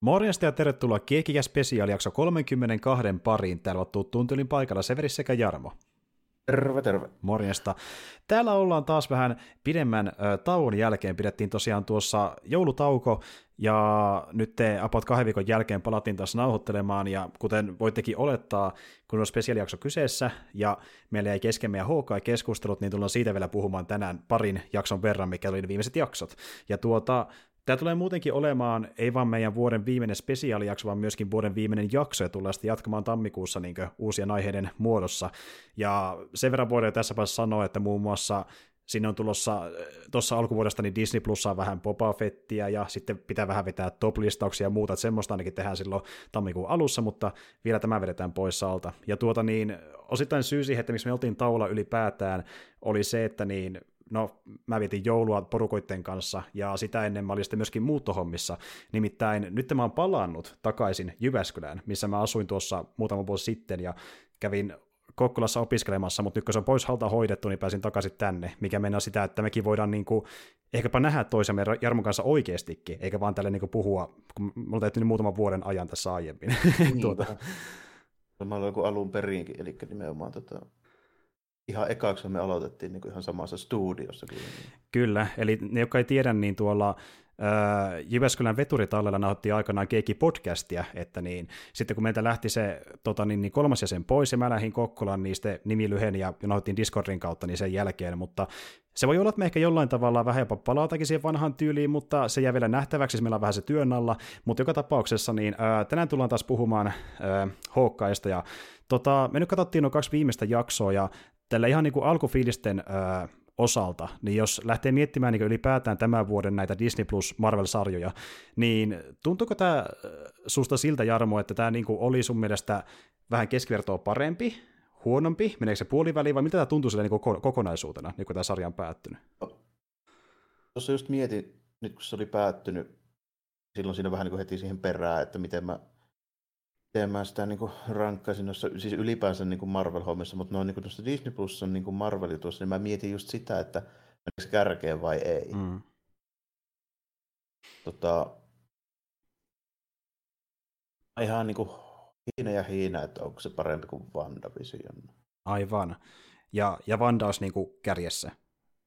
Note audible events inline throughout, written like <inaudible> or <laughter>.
Morjesta ja tervetuloa Kiekikä jakso 32 pariin. Täällä on tuntilin paikalla Severi sekä Jarmo. Terve, terve. Morjesta. Täällä ollaan taas vähän pidemmän tauon jälkeen. Pidettiin tosiaan tuossa joulutauko, ja nyt te about kahden viikon jälkeen palattiin taas nauhoittelemaan, ja kuten voittekin olettaa, kun on spesiaalijakso kyseessä, ja meillä jäi kesken meidän HK-keskustelut, niin tullaan siitä vielä puhumaan tänään parin jakson verran, mikä oli ne viimeiset jaksot. Ja tuota, Tämä tulee muutenkin olemaan ei vain meidän vuoden viimeinen spesiaalijakso, vaan myöskin vuoden viimeinen jakso, ja tullaan sitten jatkamaan tammikuussa niin uusien aiheiden muodossa. Ja sen verran voidaan tässä vaiheessa sanoa, että muun muassa sinne on tulossa tuossa alkuvuodesta niin Disney Plussa vähän Boba Fettiä ja sitten pitää vähän vetää top-listauksia ja muuta, että semmoista ainakin tehdään silloin tammikuun alussa, mutta vielä tämä vedetään pois alta. Ja tuota niin, osittain syy siihen, että miksi me oltiin taula ylipäätään, oli se, että niin no mä vietin joulua porukoitten kanssa, ja sitä ennen mä olin sitten myöskin muuttohommissa. Nimittäin nyt mä oon palannut takaisin Jyväskylään, missä mä asuin tuossa muutama vuosi sitten, ja kävin Kokkolassa opiskelemassa, mutta nyt kun se on pois halta hoidettu, niin pääsin takaisin tänne, mikä mennään sitä, että mekin voidaan niin kuin, ehkäpä nähdä toisemme Jarmon kanssa oikeastikin, eikä vaan tälle niin kuin puhua, kun me ollaan tehty muutaman vuoden ajan tässä aiemmin. <laughs> Niin, tuota. Samalla kuin alun perinkin, eli nimenomaan tota, ihan ekaksi me aloitettiin niin kuin ihan samassa studiossa. Kyllä. kyllä, eli ne, jotka ei tiedä, niin tuolla äh, Jyväskylän veturitallella nauhoitti aikanaan Keiki podcastia, että niin, sitten kun meiltä lähti se tota, niin, niin kolmas jäsen pois ja mä lähdin Kokkolaan, niin sitten nimi lyheni ja nauhoittiin Discordin kautta niin sen jälkeen, mutta se voi olla, että me ehkä jollain tavalla vähän jopa palatakin siihen vanhaan tyyliin, mutta se jää vielä nähtäväksi, siis meillä on vähän se työn alla, mutta joka tapauksessa niin ää, tänään tullaan taas puhumaan ää, Hawkeista ja tota, me nyt katsottiin nuo kaksi viimeistä jaksoa ja tällä ihan niin kuin alkufiilisten osalta, niin jos lähtee miettimään niin ylipäätään tämän vuoden näitä Disney Plus Marvel-sarjoja, niin tuntuuko tämä susta siltä, Jarmo, että tämä niin oli sun mielestä vähän keskivertoa parempi, huonompi, meneekö se puoliväliin, vai mitä tämä tuntuu sille niin kokonaisuutena, niin kun tämä sarja on päättynyt? Tuossa just mietin, nyt kun se oli päättynyt, silloin siinä vähän niin heti siihen perään, että miten mä miten mä sitä niin rankkaisin noissa, siis ylipäänsä niin Marvel-hommissa, mutta noin niin tuossa Disney Plus on niin Marvel tuossa, niin mä mietin just sitä, että meneekö kärkeen vai ei. Mm. Tota, ihan niin kuin hiina ja hiina, että onko se parempi kuin WandaVision. Aivan. Ja, ja Wanda olisi niin kuin kärjessä.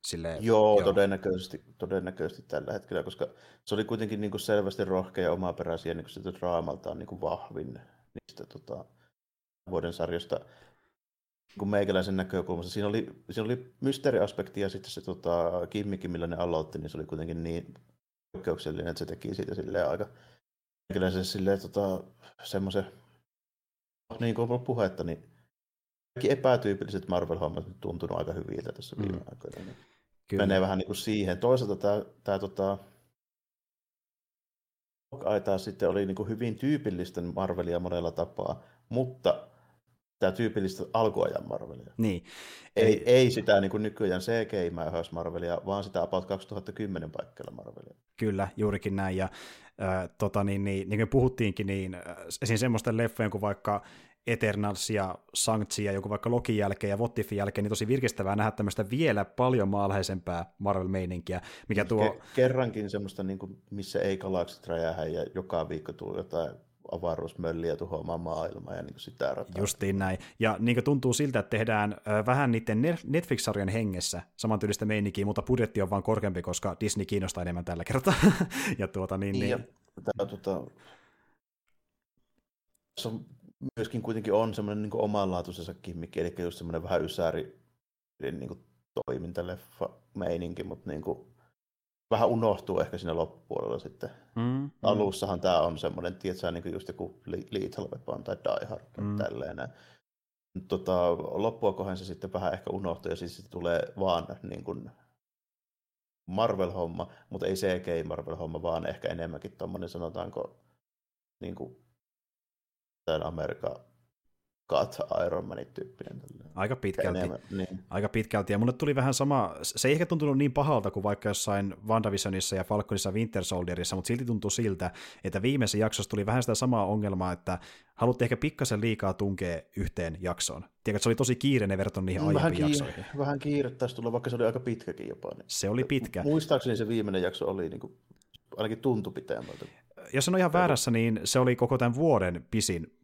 Silleen, joo, joo, Todennäköisesti, todennäköisesti tällä hetkellä, koska se oli kuitenkin niin kuin selvästi rohkea ja omaperäisiä niin kuin draamaltaan niin kuin vahvin niistä tota, vuoden sarjasta kun meikäläisen näkökulmasta. Siinä oli, siinä oli mysteeriaspekti ja sitten se tota, kimmikin, millä ne aloitti, niin se oli kuitenkin niin poikkeuksellinen, että se teki siitä silleen aika meikäläisen silleen tota, semmoisen, niin kuin ollut puhetta, niin kaikki epätyypilliset Marvel-hommat on tuntunut aika hyviltä tässä viime mm. aikoina. Niin Kyllä. Menee vähän niin kuin siihen. Toisaalta tämä, tämä tota, Hawkeye sitten oli niin kuin hyvin tyypillistä Marvelia monella tapaa, mutta tämä tyypillistä alkuajan Marvelia. Niin. Ei, Eli... ei sitä niin kuin nykyään CGI-mäyhäys Marvelia, vaan sitä about 2010 paikkeilla Marvelia. Kyllä, juurikin näin. Ja äh, tota, niin, niin, niin kuin puhuttiinkin, niin äh, esim. semmoisten leffojen kuin vaikka Eternals ja Shang-Chi ja joku vaikka Lokin jälkeen ja Wottifin jälkeen, niin tosi virkistävää nähdä tämmöistä vielä paljon maalhaisempää Marvel-meininkiä, mikä tuo... Ke- kerrankin semmoista, niin kuin, missä ei galaksit räjähä ja joka viikko tulee jotain avaruusmölliä tuhoamaan maailmaa ja niin kuin sitä rataa. Justiin näin. Ja niin kuin tuntuu siltä, että tehdään vähän niiden Netflix-sarjan hengessä samantyylistä meininkiä, mutta budjetti on vaan korkeampi, koska Disney kiinnostaa enemmän tällä kertaa. <laughs> ja tuota, niin, niin... Ja, tämä, tuota, se on myöskin kuitenkin on semmoinen niin omanlaatuisensa kimmikki, eli just semmoinen vähän ysäri niin kuin toimintaleffa meininki, mutta niin kuin, vähän unohtuu ehkä siinä loppupuolella sitten. Mm, mm. Alussahan tämä on semmoinen, tiedätkö, niin kuin just joku Lethal Weapon tai Die Hard mm. tälleen. Tota, loppua kohden se sitten vähän ehkä unohtuu ja siis tulee vaan niin kuin Marvel-homma, mutta ei CGI Marvel-homma, vaan ehkä enemmänkin tuommoinen sanotaanko niin kuin tämän Amerikan Cut Iron Manin tyyppinen. Aika pitkälti. Enemmän, niin. Aika pitkälti. Ja mulle tuli vähän sama, se ei ehkä tuntunut niin pahalta kuin vaikka jossain WandaVisionissa ja Falconissa Winter Soldierissa, mutta silti tuntui siltä, että viimeisessä jaksossa tuli vähän sitä samaa ongelmaa, että haluttiin ehkä pikkasen liikaa tunkea yhteen jaksoon. Tiedätkö, että se oli tosi kiireinen verrattuna niihin vähän aiempiin kiire, jaksoihin. Vähän kiire taisi tulla, vaikka se oli aika pitkäkin jopa. Niin. Se oli pitkä. Muistaakseni se viimeinen jakso oli, niin kuin, ainakin tuntui pitemmältä. Jos en ole ihan väärässä, niin se oli koko tämän vuoden pisin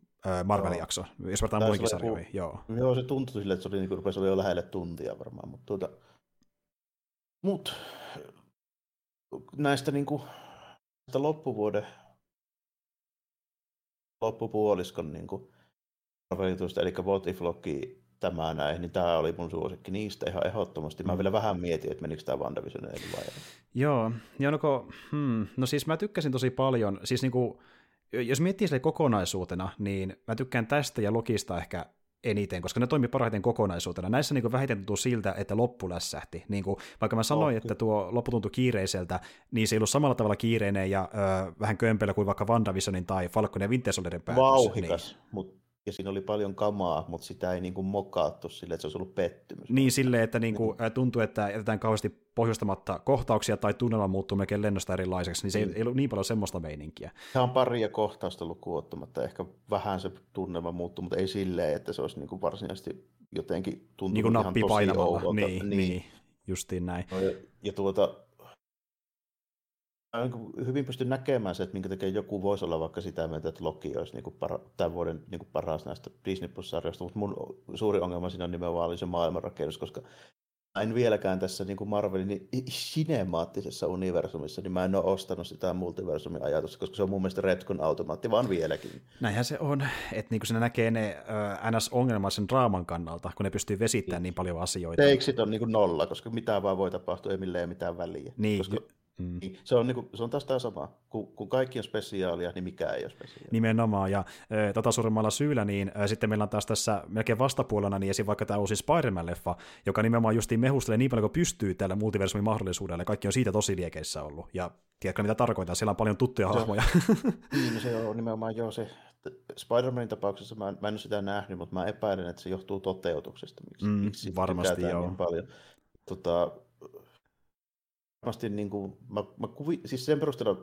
Marvel-jakso, jos vertaan muihinkin sarjoihin. Joo. joo, se tuntui sille, että se oli, niin rupesi jo lähelle tuntia varmaan, mutta tuota, mut, näistä, niin kuin, näistä loppuvuoden loppupuoliskon niin kuin, eli What If Loki, tämä näin, niin tämä oli mun suosikki niistä ihan ehdottomasti. Mä mm. vielä vähän mietin, että menikö tämä WandaVisionille vai Joo, ja no, hmm, no siis mä tykkäsin tosi paljon, siis niinku, jos miettii sille kokonaisuutena, niin mä tykkään tästä ja Lokista ehkä eniten, koska ne toimii parhaiten kokonaisuutena. Näissä niin vähiten tuntuu siltä, että loppu lässähti. Niin kuin, vaikka mä sanoin, oh, että tuo loppu tuntui kiireiseltä, niin se ei ollut samalla tavalla kiireinen ja ö, vähän kömpelö kuin vaikka WandaVisionin tai Falcon ja Winter Soldierin päätös. Vauhikas, niin. mutta ja siinä oli paljon kamaa, mutta sitä ei niin kuin mokaattu sille, että se olisi ollut pettymys. Niin silleen, että niin kuin, tuntuu, että jätetään kauheasti pohjustamatta kohtauksia tai tunnelma muuttuu melkein lennosta erilaiseksi, niin se mm. ei, ei ollut niin paljon semmoista meininkiä. Tämä on pari ja kohtausta lukuun ottamatta, ehkä vähän se tunnelma muuttuu, mutta ei silleen, että se olisi niin kuin varsinaisesti jotenkin tuntunut niin kuin nappi ihan tosi. Niin, niin. niin, justiin näin. No ja, ja tuota, hyvin pystyn näkemään se, että minkä takia joku voisi olla vaikka sitä mieltä, että Loki olisi niin para, tämän vuoden niin paras näistä Disney Plus-sarjoista, mutta mun suuri ongelma siinä on nimenomaan se maailmanrakennus, koska en vieläkään tässä niin kuin Marvelin sinemaattisessa universumissa, niin mä en ole ostanut sitä multiversumin ajatusta, koska se on mun mielestä Redcon automaatti, vaan vieläkin. Näinhän se on, että niin kuin ne näkee ne äh, NS-ongelmaisen draaman kannalta, kun ne pystyy vesittämään niin paljon asioita. Teiksit on niin kuin nolla, koska mitään vaan voi tapahtua, ei millään mitään väliä. Niin, koska Mm. Niin, se, on, niin kuin, se on taas tämä sama. Kun, kun kaikki on spesiaalia, niin mikä ei ole spesiaalia. Nimenomaan, ja äh, tota suurimmalla syyllä, niin äh, sitten meillä on taas tässä melkein vastapuolella niin esim. vaikka tämä uusi Spider-Man-leffa, joka nimenomaan justiin mehustelee niin paljon kuin pystyy tällä multiversumin mahdollisuudella, kaikki on siitä tosi liekeissä ollut. Ja tiedätkö mitä tarkoittaa, siellä on paljon tuttuja se, hahmoja. <laughs> niin, no se on nimenomaan jo se, Spider-Manin tapauksessa mä en, mä en ole sitä nähnyt, mutta mä epäilen, että se johtuu toteutuksesta, miksi, mm, miksi varmasti joo. niin paljon. Tota, varmasti niin kuin, mä, mä kuvi, siis sen perusteella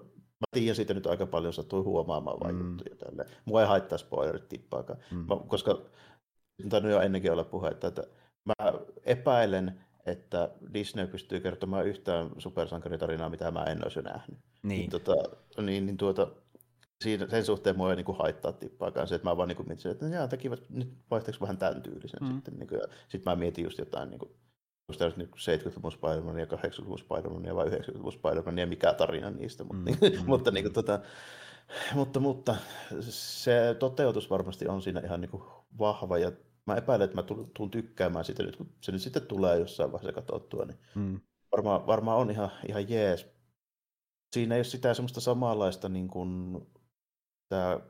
mä tiedän siitä nyt aika paljon, sattuu huomaamaan vain mm. juttuja tälle. Mua ei haittaa spoilerit tippaakaan, mm. mä, koska on tainnut jo ennenkin olla puhetta, että mä epäilen, että Disney pystyy kertomaan yhtään supersankaritarinaa, mitä mä en olisi jo nähnyt. Niin. niin, tota, niin, niin tuota, siinä, sen suhteen mua ei niin kuin haittaa tippaakaan se, että mä vaan niin kuin mietin, että jaa, tekivät, nyt vaihtaaksi vähän tämän tyylisen mm. sitten. Niin kuin, ja sitten mä mietin just jotain niin kuin, onko tämä nyt 70-luvun spider ja 80-luvun spider vai 90-luvun spider ja mikä tarina niistä, mutta, mm, niin, mm, mutta, niin kuin, tota, mutta, mutta se toteutus varmasti on siinä ihan niin kuin vahva ja mä epäilen, että mä tulen tykkäämään sitä nyt, kun se nyt sitten tulee jossain vaiheessa katsottua, niin mm. varmaan, varmaan on ihan, ihan jees. Siinä ei ole sitä semmoista samanlaista, niin kuin, tämä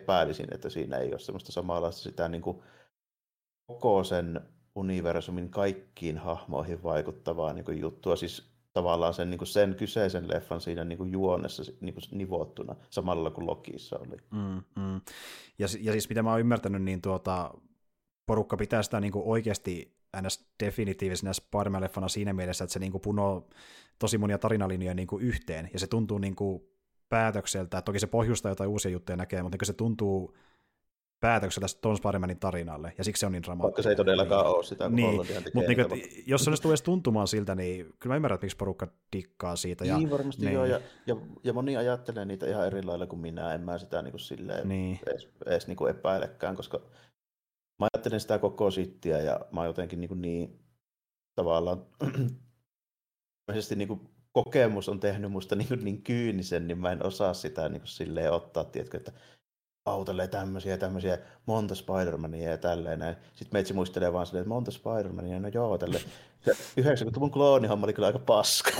epäilisin, että siinä ei ole semmoista samanlaista sitä niin kuin, koko sen universumin kaikkiin hahmoihin vaikuttavaa niin kuin juttua, siis tavallaan sen, niin kuin sen kyseisen leffan siinä niin kuin juonessa niin kuin nivottuna, samalla kuin Lokissa oli. Mm, mm. Ja, ja siis mitä mä oon ymmärtänyt, niin tuota, porukka pitää sitä niin kuin oikeasti ns. definitiivisenä Spider-Man-leffana siinä mielessä, että se niin kuin punoo tosi monia tarinalinjoja niin kuin yhteen, ja se tuntuu niin kuin päätökseltä, toki se pohjustaa jotain uusia juttuja näkee, mutta niin se tuntuu päätöksellä Tom Spider-Manin tarinalle, ja siksi se on niin dramaattinen. Vaikka se ei todellakaan niin. ole sitä, niin. Mutta niin, jos se edes tuntumaan siltä, niin kyllä mä ymmärrän, että miksi porukka dikkaa siitä. Ja, niin varmasti niin. joo, ja, ja, ja, moni ajattelee niitä ihan eri lailla kuin minä, en mä sitä niin kuin silleen niin. edes, edes niin kuin epäilekään, koska mä ajattelen sitä koko sittiä, ja mä oon jotenkin niin, kuin niin tavallaan <clears throat> niin kuin kokemus on tehnyt musta niin, niin kyynisen, niin mä en osaa sitä niin kuin silleen ottaa, tiedätkö, että autolle tämmöisiä ja tämmöisiä, monta Spider-Mania ja tälleen näin. Sitten meitsi muistelee vaan silleen, että monta Spider-Mania, no joo, tälle. Se 90-luvun kloonihomma oli kyllä aika paska.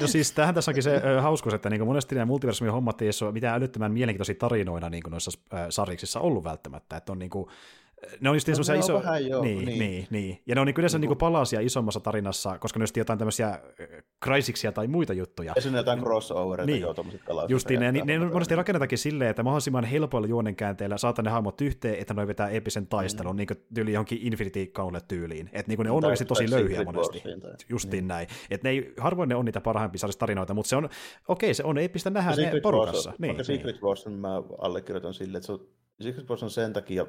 no siis tähän tässä onkin se äh, hauskuus, että niin monesti nämä multiversumin hommat ei ole mitään älyttömän mielenkiintoisia tarinoina niin noissa äh, sarjiksissa ollut välttämättä, että on niin kuin, ne on just no, semmoisia iso... Vähän joo, niin, niin. niin, niin. Ja ne on niin yleensä niin kuin palasia isommassa tarinassa, koska ne on jotain tämmöisiä kriisiksia tai muita juttuja. Ja sinne jotain crossovereita, niin. joo, tuommoiset kalaukset. Justiin, ne, ne, ne monesti rakennetaankin silleen, että mahdollisimman helpoilla juonenkäänteillä saatan ne hahmot yhteen, että ne vetää episen taistelun, mm. niin kuin tyyli johonkin Infinity Gauntlet tyyliin. Että niin ne on oikeasti tosi löyhiä monesti. Tai... Justiin niin. näin. Että ne ei, harvoin ne on niitä parhaimpia tarinoita, mutta se on, okei, okay, se on epistä nähdä ne porukassa. Wars, niin, Secret niin. Wars, mä allekirjoitan silleen, että se on, Secret Wars on sen takia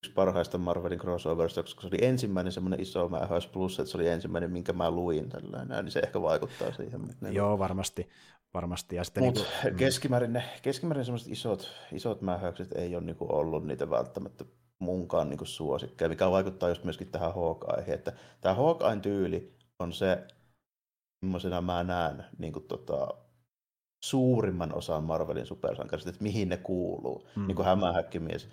yksi parhaista Marvelin crossoverista, koska se oli ensimmäinen semmoinen iso määräys, plus että se oli ensimmäinen, minkä mä luin tällainen, niin se ehkä vaikuttaa siihen. Niin Joo, varmasti. varmasti. Ja sitten Mut niin kuin, keskimäärin, ne, keskimäärin semmoiset isot, isot määräykset ei ole niin kuin ollut niitä välttämättä munkaan niin suosikkeja, mikä vaikuttaa just myöskin tähän Hawkeyeen, että tämä Hawkeyen tyyli on se, millaisena mä näen niin kuin tota, suurimman osan Marvelin supersankarista, että mihin ne kuuluu. Mm. Niin kuin hämähäkkimies,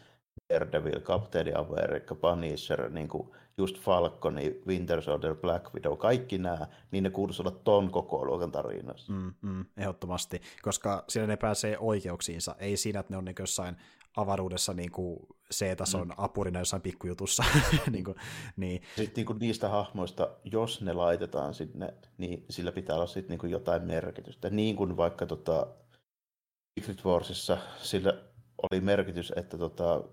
Daredevil, Kapteeni Amerikka, Punisher, niin kuin just Falcon, Winter Soldier, Black Widow, kaikki nämä, niin ne kuuluisi olla ton koko luokan tarinassa. Mm, mm, ehdottomasti, koska siellä ne pääsee oikeuksiinsa, ei siinä, että ne on niin jossain avaruudessa niin kuin C-tason mm. apurina jossain pikkujutussa. <laughs> niin kuin, niin. Sitten niin kuin niistä hahmoista, jos ne laitetaan sinne, niin sillä pitää olla sitten niin kuin jotain merkitystä. Niin kuin vaikka tota, Secret Warsissa sillä oli merkitys, että tota,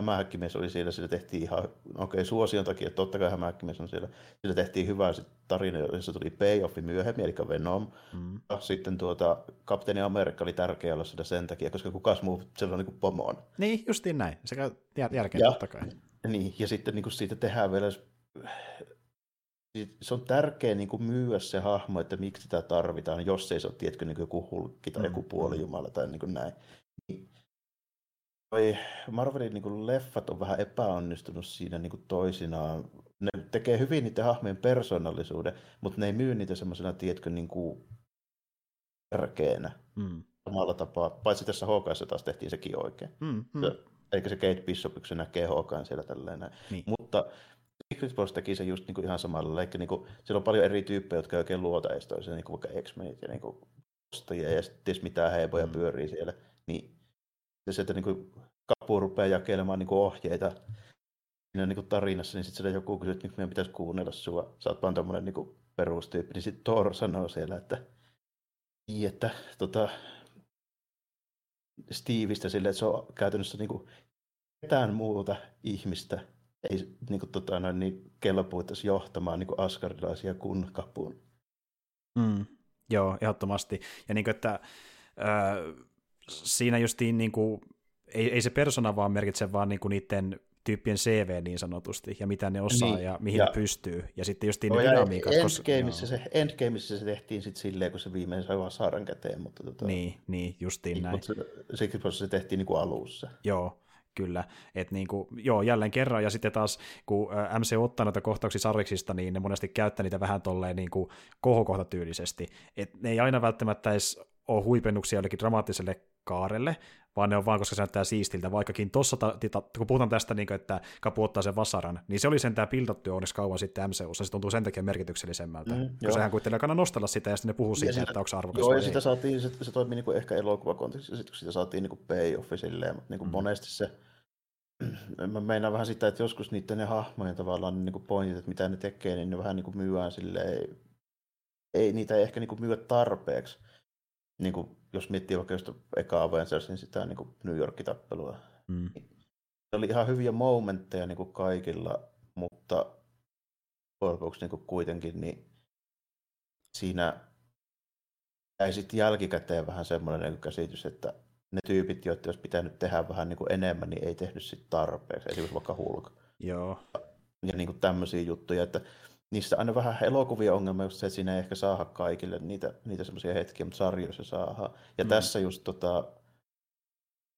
Hämähäkkimies oli siellä, sillä tehtiin ihan, okei okay, suosion takia, että totta kai Hämähäkkimies on siellä, sillä tehtiin hyvä tarina, jossa tuli payoffi myöhemmin, eli Venom. Mm. Ja sitten tuota, Kapteeni Amerikka oli tärkeä olla sitä sen takia, koska kukas muu siellä on niin pomoon. Niin, justiin näin, se käy järkeen ja, totta kai. Niin, ja sitten niin kuin siitä tehdään vielä se on tärkeää niin kuin myyä se hahmo, että miksi sitä tarvitaan, jos ei se ole tietkö niin joku hulkki tai mm. joku puolijumala tai niin kuin näin. Niin toi Marvelin niin leffat on vähän epäonnistunut siinä niin toisinaan. Ne tekee hyvin niiden hahmojen persoonallisuuden, mutta ne ei myy niitä semmoisena, tiedätkö, niin kuin tärkeänä. Mm. Samalla tapaa, paitsi tässä Hawkeissa taas tehtiin sekin oikein. Mm, mm. eikä se Kate Bishop, kun se näkee Hawkein siellä tälleen Niin. Mutta Secret Wars teki se just niin kuin ihan samalla. Eli niin kuin, siellä on paljon eri tyyppejä, jotka oikein luota edes toiseen, niin kuin vaikka X-Menit ja niin kuin, ja ties mitä heipoja mm. pyörii siellä. Niin ja sieltä niin kuin kapu rupeaa jakelemaan niin kuin ohjeita siinä niin kuin tarinassa, niin sitten joku kysyy, että meidän pitäisi kuunnella sua. Sä oot vaan tämmöinen niin perustyyppi. Niin sitten Thor sanoo siellä, että, niin, että tota, Steveistä sille, että se on käytännössä niin kuin ketään muuta ihmistä ei niin kuin, tota, noin, niin kelpuitaisi johtamaan niin kuin askardilaisia kuin kapuun. Mm, joo, ehdottomasti. Ja niin kuin, että äh, siinä justiin niin kuin, ei, ei se persona vaan merkitse vaan niin kuin niiden tyyppien CV niin sanotusti, ja mitä ne osaa niin, ja mihin ja, ne pystyy. Ja sitten just no, ne dynamiikat. Endgameissa, se, Endgameissa se tehtiin sitten silleen, kun se viimein sai vaan saaran käteen. Mutta tota, niin, niin, justiin niin, näin. Mutta se, se, se tehtiin niin kuin alussa. Joo, kyllä. Et niin kuin, joo, jälleen kerran, ja sitten taas kun MC ottaa noita kohtauksia sarjiksista, niin ne monesti käyttää niitä vähän tolleen niin kuin kohokohtatyylisesti. Et ne ei aina välttämättä edes ole huipennuksia jollekin dramaattiselle kaarelle, vaan ne on vaan, koska se näyttää siistiltä, vaikkakin tuossa, kun puhutaan tästä, niin kuin, että kapu ottaa sen vasaran, niin se oli sentään piltattu onneksi kauan sitten MCUssa, se tuntuu sen takia merkityksellisemmältä, mm, kun sehän kuitenkin kannattaa nostella sitä, ja sitten ne puhuu siitä, sitä, että onko se arvokas Joo, ja sitä saatiin, se, se toimii niin kuin ehkä elokuvakontekstissa, sitten kun sitä saatiin niin kuin payoffi silleen, mutta niin kuin mm. monesti se, mä meinaan vähän sitä, että joskus niiden ne hahmojen tavallaan niin kuin pointit, että mitä ne tekee, niin ne vähän niin kuin myyään silleen, ei niitä ei ehkä niin kuin myy tarpeeksi niin kuin, jos miettii vaikka just eka Avengersin sitä niin kuin New York-tappelua, mm. niin se oli ihan hyviä momentteja niin kuin kaikilla, mutta lopuksi niin kuin kuitenkin niin siinä jäi sitten jälkikäteen vähän semmoinen niin käsitys, että ne tyypit, joita olisi pitänyt tehdä vähän niin kuin enemmän, niin ei tehnyt sitten tarpeeksi, esimerkiksi vaikka Hulk. Joo. Ja niin kuin tämmöisiä juttuja, että niissä aina vähän elokuvia ongelma just se, että siinä ei ehkä saada kaikille niitä, niitä semmoisia hetkiä, mutta sarjoissa saadaan. Ja mm. tässä just tota,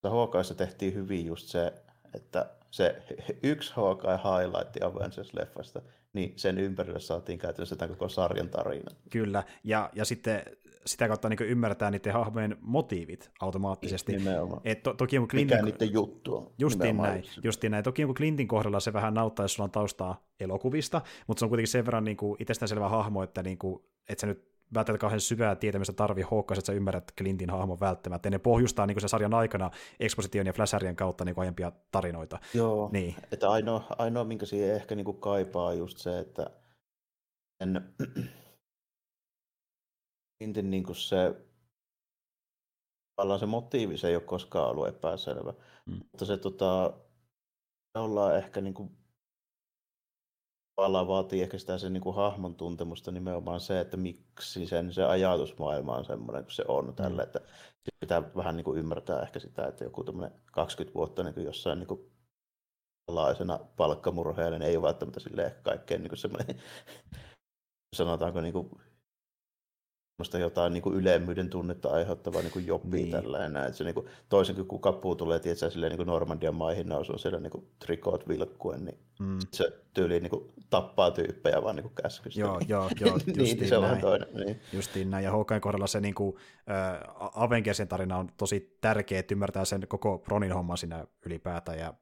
Hawkeissa tehtiin hyvin just se, että se <laughs> yksi Hawkeye highlight Avengers-leffasta, niin sen ympärille saatiin käytännössä tämän koko sarjan tarina. Kyllä, ja, ja sitten sitä kautta niin ymmärretään niiden hahmojen motiivit automaattisesti. Nimenomaan. Et to, toki kun Clintin... Mikä niiden juttu on. Justiin näin, justiin näin. Toki kun Clintin kohdalla se vähän nauttaa, jos sulla on taustaa elokuvista, mutta se on kuitenkin sen verran niin kuin itsestäänselvä hahmo, että, niin kuin, että sä nyt välttämättä kauhean syvää tietämistä tarvii hokkaa, että sä ymmärrät Clintin hahmon välttämättä. Ja ne pohjustaa niin kuin se sarjan aikana eksposition ja flashärien kautta niin aiempia tarinoita. Joo, niin. että ainoa, ainoa minkä siihen ehkä niin kuin kaipaa just se, että en, Clintin niin kuin se tavallaan se motiivi, se ei ole koskaan ollut epäselvä. Mm. Mutta se tota, ollaan ehkä niin kuin tavallaan vaatii ehkä sitä sen niin kuin hahmon tuntemusta nimenomaan se, että miksi sen se ajatusmaailma on semmoinen kuin se on tällä, mm. että pitää vähän niin kuin ymmärtää ehkä sitä, että joku 20 vuotta niin kuin jossain niin kuin alaisena palkkamurheena, niin ei ole välttämättä silleen kaikkein niin semmoinen, <laughs> sanotaanko niin kuin, jotain niin kuin ylemmyyden tunnetta aiheuttavaa niin kuin joppi niin. tällainen. Että se niin kuin, toisin kuin kun kapuu tulee tietysti, silleen, niin kuin Normandian maihin nousu siellä niin kuin trikoot vilkkuen, niin mm. se tyyli niin kuin, tappaa tyyppejä vaan niin käskystä. Joo, joo, joo <laughs> niin, se on toinen. Niin. Justiin näin, ja Hawkeyen kohdalla se niin kuin, äh, Avengersin tarina on tosi tärkeä, että ymmärtää sen koko Ronin homma siinä ylipäätään, ja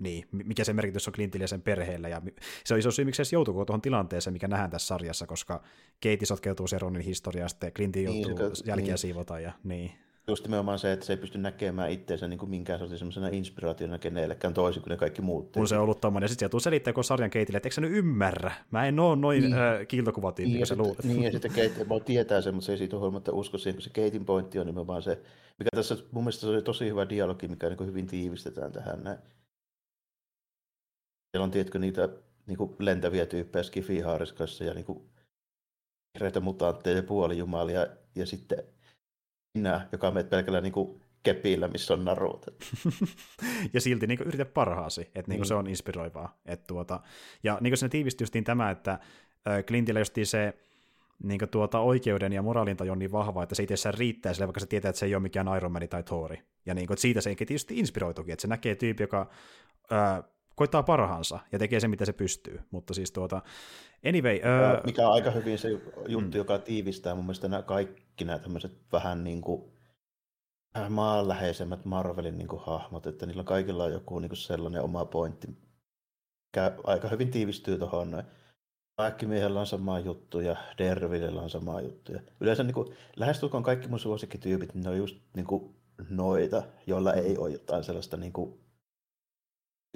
niin, mikä se merkitys on Clintille ja sen perheelle, ja se on iso syy, miksi se joutuu tuohon tilanteeseen, mikä nähdään tässä sarjassa, koska Katie sotkeutuu se Ronin historiaan, ja sitten Clintin niin, joutuu niin, jälkiä niin. siivota, ja niin. Just nimenomaan se, että se ei pysty näkemään itseensä niin kuin minkään sellaisena inspiraationa kenellekään toisin kuin ne kaikki muut. Kun se on ollut tommoinen, ja sitten se tuu selittää kun sarjan Keitille, että eikö sä nyt ymmärrä? Mä en oo noin niin. äh, kiiltokuvatiivi, niin, se luulet. Niin, ja sitten Kate vaan tietää sen, mutta se ei siitä huolimatta usko siihen, kun se Keitin pointti on nimenomaan se, mikä tässä mun mielestä se oli tosi hyvä dialogi, mikä niin hyvin tiivistetään tähän näin siellä on, tiedätkö, niitä niin kuin lentäviä tyyppejä skifihaariskoissa ja niin kuin, vihreitä mutantteja ja puolijumalia ja sitten minä, joka menet pelkällä niin kuin, kepillä, missä on narut. <laughs> ja silti niin yritä parhaasi, että niin mm. se on inspiroivaa. Et tuota, ja niin se tiivisti justiin tämä, että Clintillä justiin se niin tuota, oikeuden ja moraalintaju on niin vahva, että se itse riittää sille, vaikka se tietää, että se ei ole mikään Iron Man tai Thori. Ja niin kuin, siitä se tietysti inspiroitukin, että se näkee tyyppi, joka ää, koittaa parhaansa ja tekee sen, mitä se pystyy. Mutta siis tuota, anyway. Uh... Mikä on aika hyvin se juttu, mm. joka tiivistää mun mielestä nämä kaikki nämä tämmöiset vähän niin kuin maanläheisemmät Marvelin niin kuin hahmot, että niillä kaikilla on joku niin kuin sellainen oma pointti, mikä aika hyvin tiivistyy tuohon noin. Miehellä on sama juttu ja Dervillellä on sama juttu. Ja yleensä niin kuin, lähestulkoon kaikki mun suosikkityypit, niin ne on just niin kuin, noita, joilla ei ole jotain sellaista niin kuin,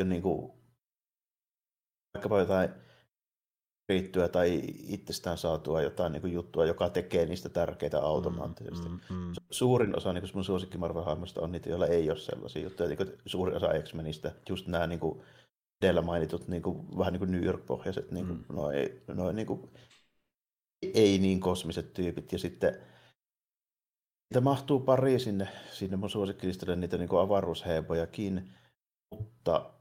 niin kuin, vaikkapa jotain riittyä tai itsestään saatua jotain niin kuin juttua, joka tekee niistä tärkeitä mm, automaattisesti. Mm, mm, mm. Suurin osa niin mun suosikki marvel on niitä, joilla ei ole sellaisia juttuja. Niin kuin suurin osa X-Menistä, just nämä niin kuin edellä mainitut niin kuin, vähän niin kuin New York-pohjaiset, niin kuin, mm. noin, noin niin kuin, ei niin kosmiset tyypit. Ja sitten niitä mahtuu pari sinne, sinne mun suosikkilistalle niitä niin avaruushebojakin, mutta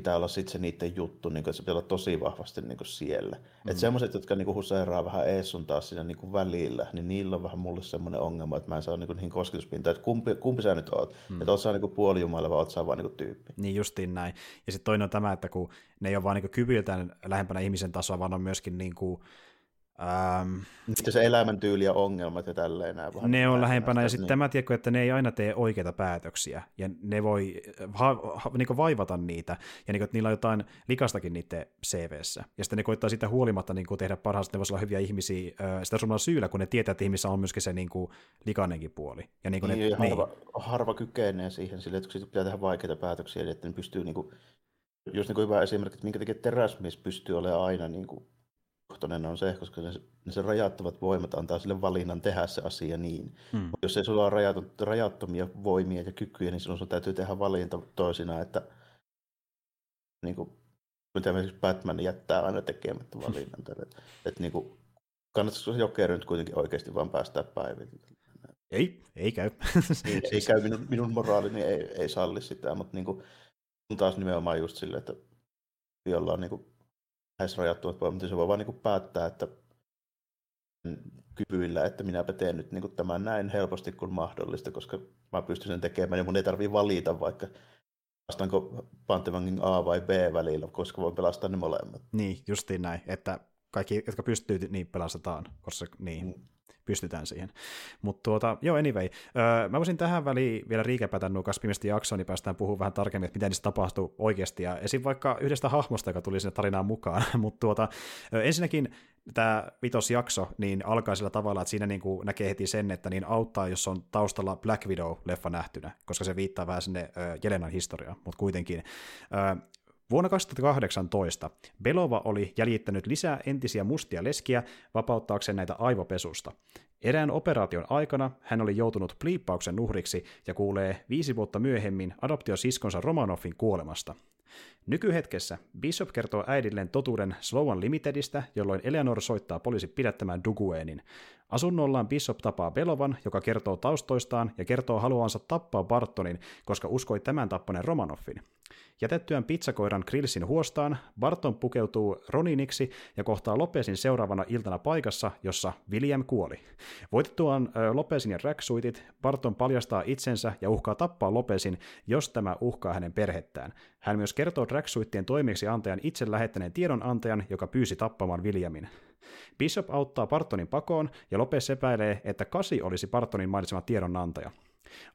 pitää olla sitten se niiden juttu, niin kuin, että se pitää olla tosi vahvasti niin kuin siellä. Mm. Että semmoiset, jotka niin kuin huseeraa vähän ees sun taas siinä niin kuin välillä, niin niillä on vähän mulle semmoinen ongelma, että mä en saa niin kuin niihin kosketuspintaan, että kumpi, kumpi sä nyt oot. Mm. Että oot sä niin puolijumala vai oot sä vaan niin kuin tyyppi. Niin justiin näin. Ja sitten toinen on tämä, että kun ne ei ole vaan niin kyvyiltään lähempänä ihmisen tasoa, vaan on myöskin niin kuin, Ähm, Sitten se elämäntyyli ja ongelmat ja tälleen. Nämä ne on lähempänä, ja sitten niin. tämä tiedätkö, että ne ei aina tee oikeita päätöksiä, ja ne voi ha, ha, niin vaivata niitä, ja niin kuin, että niillä on jotain likastakin niiden CVssä. Ja sitten ne koittaa sitä huolimatta niin kuin tehdä parhaasti, ne voisivat olla hyviä ihmisiä sitä sun syyllä, kun ne tietää, että ihmisissä on myöskin se niin kuin, likainenkin puoli. Ja, niin kuin niin, ne, ja harva, niin. harva kykenee siihen sille, että pitää tehdä vaikeita päätöksiä, että ne pystyy, niin kuin, just niin kuin hyvä esimerkki, että minkä takia teräsmies pystyy olemaan aina niin kuin, johtoinen on se, koska ne, ne se rajattomat voimat antaa sille valinnan tehdä se asia niin. Hmm. Jos ei sulla ole rajattomia voimia ja kykyjä, niin silloin sun täytyy tehdä valinta toisina, että niin kuin, mitä esimerkiksi Batman jättää aina tekemättä valinnan. että, että niin kuin, kannattaisiko se Joker nyt kuitenkin oikeasti vaan päästää päiville? Ei, ei käy. Niin, ei <laughs> käy, minun, minun moraalini ei, ei salli sitä, mutta niin kuin, taas nimenomaan just silleen, että jolla on niin kuin, lähes rajattomat voimat, se voi vaan niin päättää, että kyvyillä, että minäpä teen nyt niin tämän näin helposti kuin mahdollista, koska mä pystyn sen tekemään ja mun ei tarvitse valita vaikka vastaanko Pantevangin A vai B välillä, koska voin pelastaa ne molemmat. Niin, justiin näin, että kaikki, jotka pystyy, niin pelastetaan, koska niin. Mm pystytään siihen. Mutta tuota, joo, anyway. Öö, mä voisin tähän väliin vielä riikäpätä nuo kaksi jaksoa, niin päästään puhumaan vähän tarkemmin, että miten niistä tapahtuu oikeasti. Ja esim. vaikka yhdestä hahmosta, joka tuli sinne tarinaan mukaan. <laughs> Mutta tuota, ensinnäkin tämä vitosjakso niin alkaa sillä tavalla, että siinä niin kuin näkee heti sen, että niin auttaa, jos on taustalla Black Widow-leffa nähtynä, koska se viittaa vähän sinne Jelenan historiaan, mutta kuitenkin. Vuonna 2018 Belova oli jäljittänyt lisää entisiä mustia leskiä vapauttaakseen näitä aivopesusta. Erään operaation aikana hän oli joutunut pliippauksen uhriksi ja kuulee viisi vuotta myöhemmin adoptiosiskonsa Romanoffin kuolemasta. Nykyhetkessä Bishop kertoo äidilleen totuuden Sloan Limitedistä, jolloin Eleanor soittaa poliisi pidättämään Duguenin. Asunnollaan Bishop tapaa Belovan, joka kertoo taustoistaan ja kertoo haluansa tappaa Bartonin, koska uskoi tämän tappaneen Romanoffin. Jätettyään pizzakoiran Grillsin huostaan, Barton pukeutuu Roniniksi ja kohtaa Lopesin seuraavana iltana paikassa, jossa William kuoli. Voitettuaan Lopesin ja Racksuitit, Barton paljastaa itsensä ja uhkaa tappaa Lopesin, jos tämä uhkaa hänen perhettään. Hän myös kertoo Racksuittien toimeksiantajan itse lähettäneen tiedonantajan, joka pyysi tappamaan Williamin. Bishop auttaa Bartonin pakoon ja Lopes epäilee, että Kasi olisi Bartonin mainitsema tiedonantaja.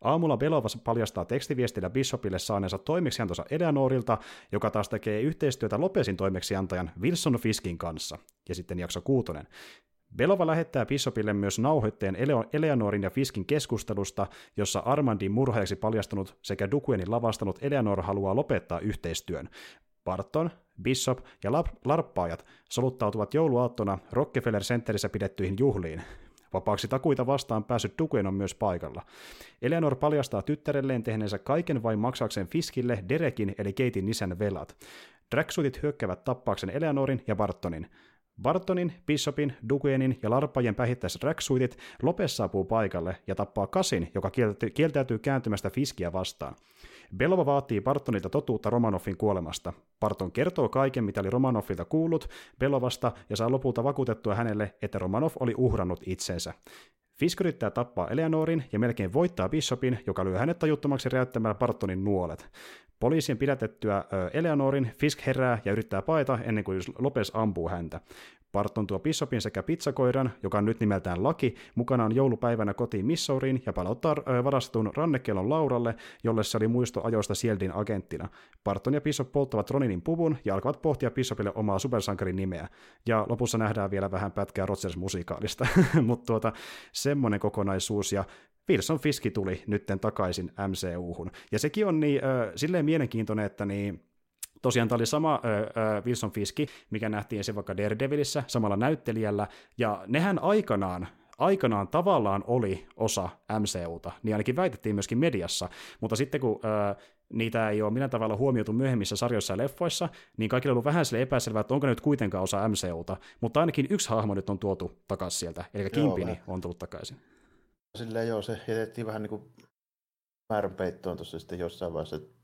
Aamulla Belovas paljastaa tekstiviestillä Bishopille saaneensa toimeksiantonsa Eleanorilta, joka taas tekee yhteistyötä Lopesin toimeksiantajan Wilson Fiskin kanssa. Ja sitten jakso kuutonen. Belova lähettää Bishopille myös nauhoitteen Eleanorin ja Fiskin keskustelusta, jossa Armandin murhaajaksi paljastunut sekä Duquenin lavastanut Eleanor haluaa lopettaa yhteistyön. Barton, Bishop ja larppaajat soluttautuvat jouluaattona Rockefeller Centerissä pidettyihin juhliin. Vapaaksi takuita vastaan päässyt Dukuen on myös paikalla. Eleanor paljastaa tyttärelleen tehneensä kaiken vain maksaakseen Fiskille Derekin eli Keitin isän velat. Draxutit hyökkävät tappaakseen Eleanorin ja Bartonin. Bartonin, Bishopin, Duguenin ja Larpajien päihittäiset Draxuitit Lopes saapuu paikalle ja tappaa Kasin, joka kieltäytyy kääntymästä Fiskiä vastaan. Belova vaatii Bartonilta totuutta Romanoffin kuolemasta. Barton kertoo kaiken, mitä oli Romanoffilta kuullut Belovasta ja saa lopulta vakuutettua hänelle, että Romanov oli uhrannut itsensä. Fisk yrittää tappaa Eleanorin ja melkein voittaa Bishopin, joka lyö hänet tajuttomaksi räyttämällä Bartonin nuolet. Poliisien pidätettyä Eleanorin Fisk herää ja yrittää paeta ennen kuin Lopes ampuu häntä. Barton tuo Bishopin sekä pizzakoiran, joka on nyt nimeltään Laki, mukanaan joulupäivänä kotiin Missouriin ja palauttaa varastetun rannekellon Lauralle, jolle se oli muisto ajoista Sieldin agenttina. Barton ja Bishop polttavat Roninin puvun ja alkavat pohtia Bishopille omaa supersankarin nimeä. Ja lopussa nähdään vielä vähän pätkää Rogers-musikaalista, <laughs> mutta tuota, semmoinen kokonaisuus ja Wilson Fiski tuli nytten takaisin MCU-hun. Ja sekin on niin, äh, silleen mielenkiintoinen, että niin, tosiaan tämä oli sama äh, Wilson Fiski, mikä nähtiin ensin vaikka Daredevilissä samalla näyttelijällä, ja nehän aikanaan aikanaan tavallaan oli osa MCUta, niin ainakin väitettiin myöskin mediassa, mutta sitten kun äh, niitä ei ole millään tavalla huomioitu myöhemmissä sarjoissa ja leffoissa, niin kaikille on ollut vähän sille epäselvää, että onko ne nyt kuitenkaan osa MCUta, mutta ainakin yksi hahmo nyt on tuotu takaisin sieltä, eli Kimpini on tullut takaisin. Silleen joo, se jätettiin vähän niin kuin määränpeittoon tuossa sitten jossain vaiheessa.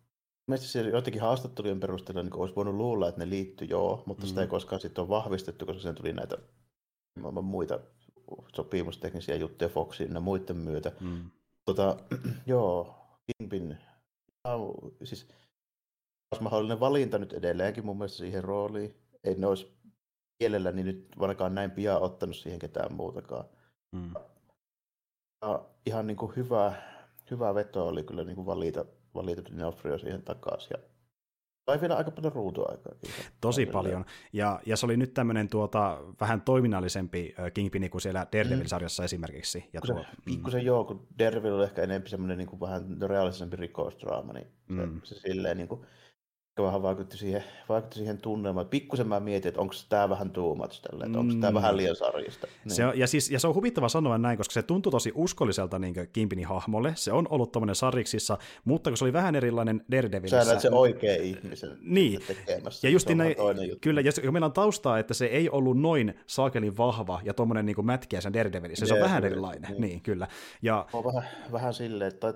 Mielestäni siellä jotenkin haastattelujen perusteella niin olisi voinut luulla, että ne liittyy joo, mutta mm. sitä ei mm. koskaan sitten ole vahvistettu, koska sen tuli näitä muita sopimusteknisiä juttuja Foxin ja muiden myötä. Mm. Tota, <clears throat> joo, Kingpin, siis olisi mahdollinen valinta nyt edelleenkin mun mielestä siihen rooliin. Ei ne olisi kielelläni nyt ainakaan näin pian ottanut siihen ketään muutakaan. Mm ja ihan niin kuin hyvä, hyvä veto oli kyllä niin kuin valita, valita Dinofrio siihen takaisin. Ja sai vielä aika paljon ruutuaikaa. Tosi paljon. Ja, ja se oli nyt tämmöinen tuota, vähän toiminnallisempi Kingpin kuin siellä Daredevil-sarjassa mm. esimerkiksi. Ja tuo, pikkusen mm. joo, kun Daredevil on ehkä enemmän semmoinen niin kuin vähän realistisempi rikosdraama, niin mm. se, se silleen niin kuin, vähän vaikutti siihen, vaikutti siihen tunnelmaan. Pikkusen mä mietin, että onko tämä vähän too much tälle, että onko tämä mm. vähän liian sarjista. Niin. Se on, ja, siis, ja se on huvittava sanoa näin, koska se tuntui tosi uskolliselta niin Kimpinin hahmolle. Se on ollut tämmöinen sarjiksissa, mutta kun se oli vähän erilainen Daredevilissä. Sä se oikea ihmisen niin. tekemässä. Ja just näin, kyllä, ja meillä on taustaa, että se ei ollut noin saakelin vahva ja tuommoinen niin mätkiä sen Daredevilissä. Se on vähän erilainen, niin, niin kyllä. Ja, on vähän, vähän silleen, että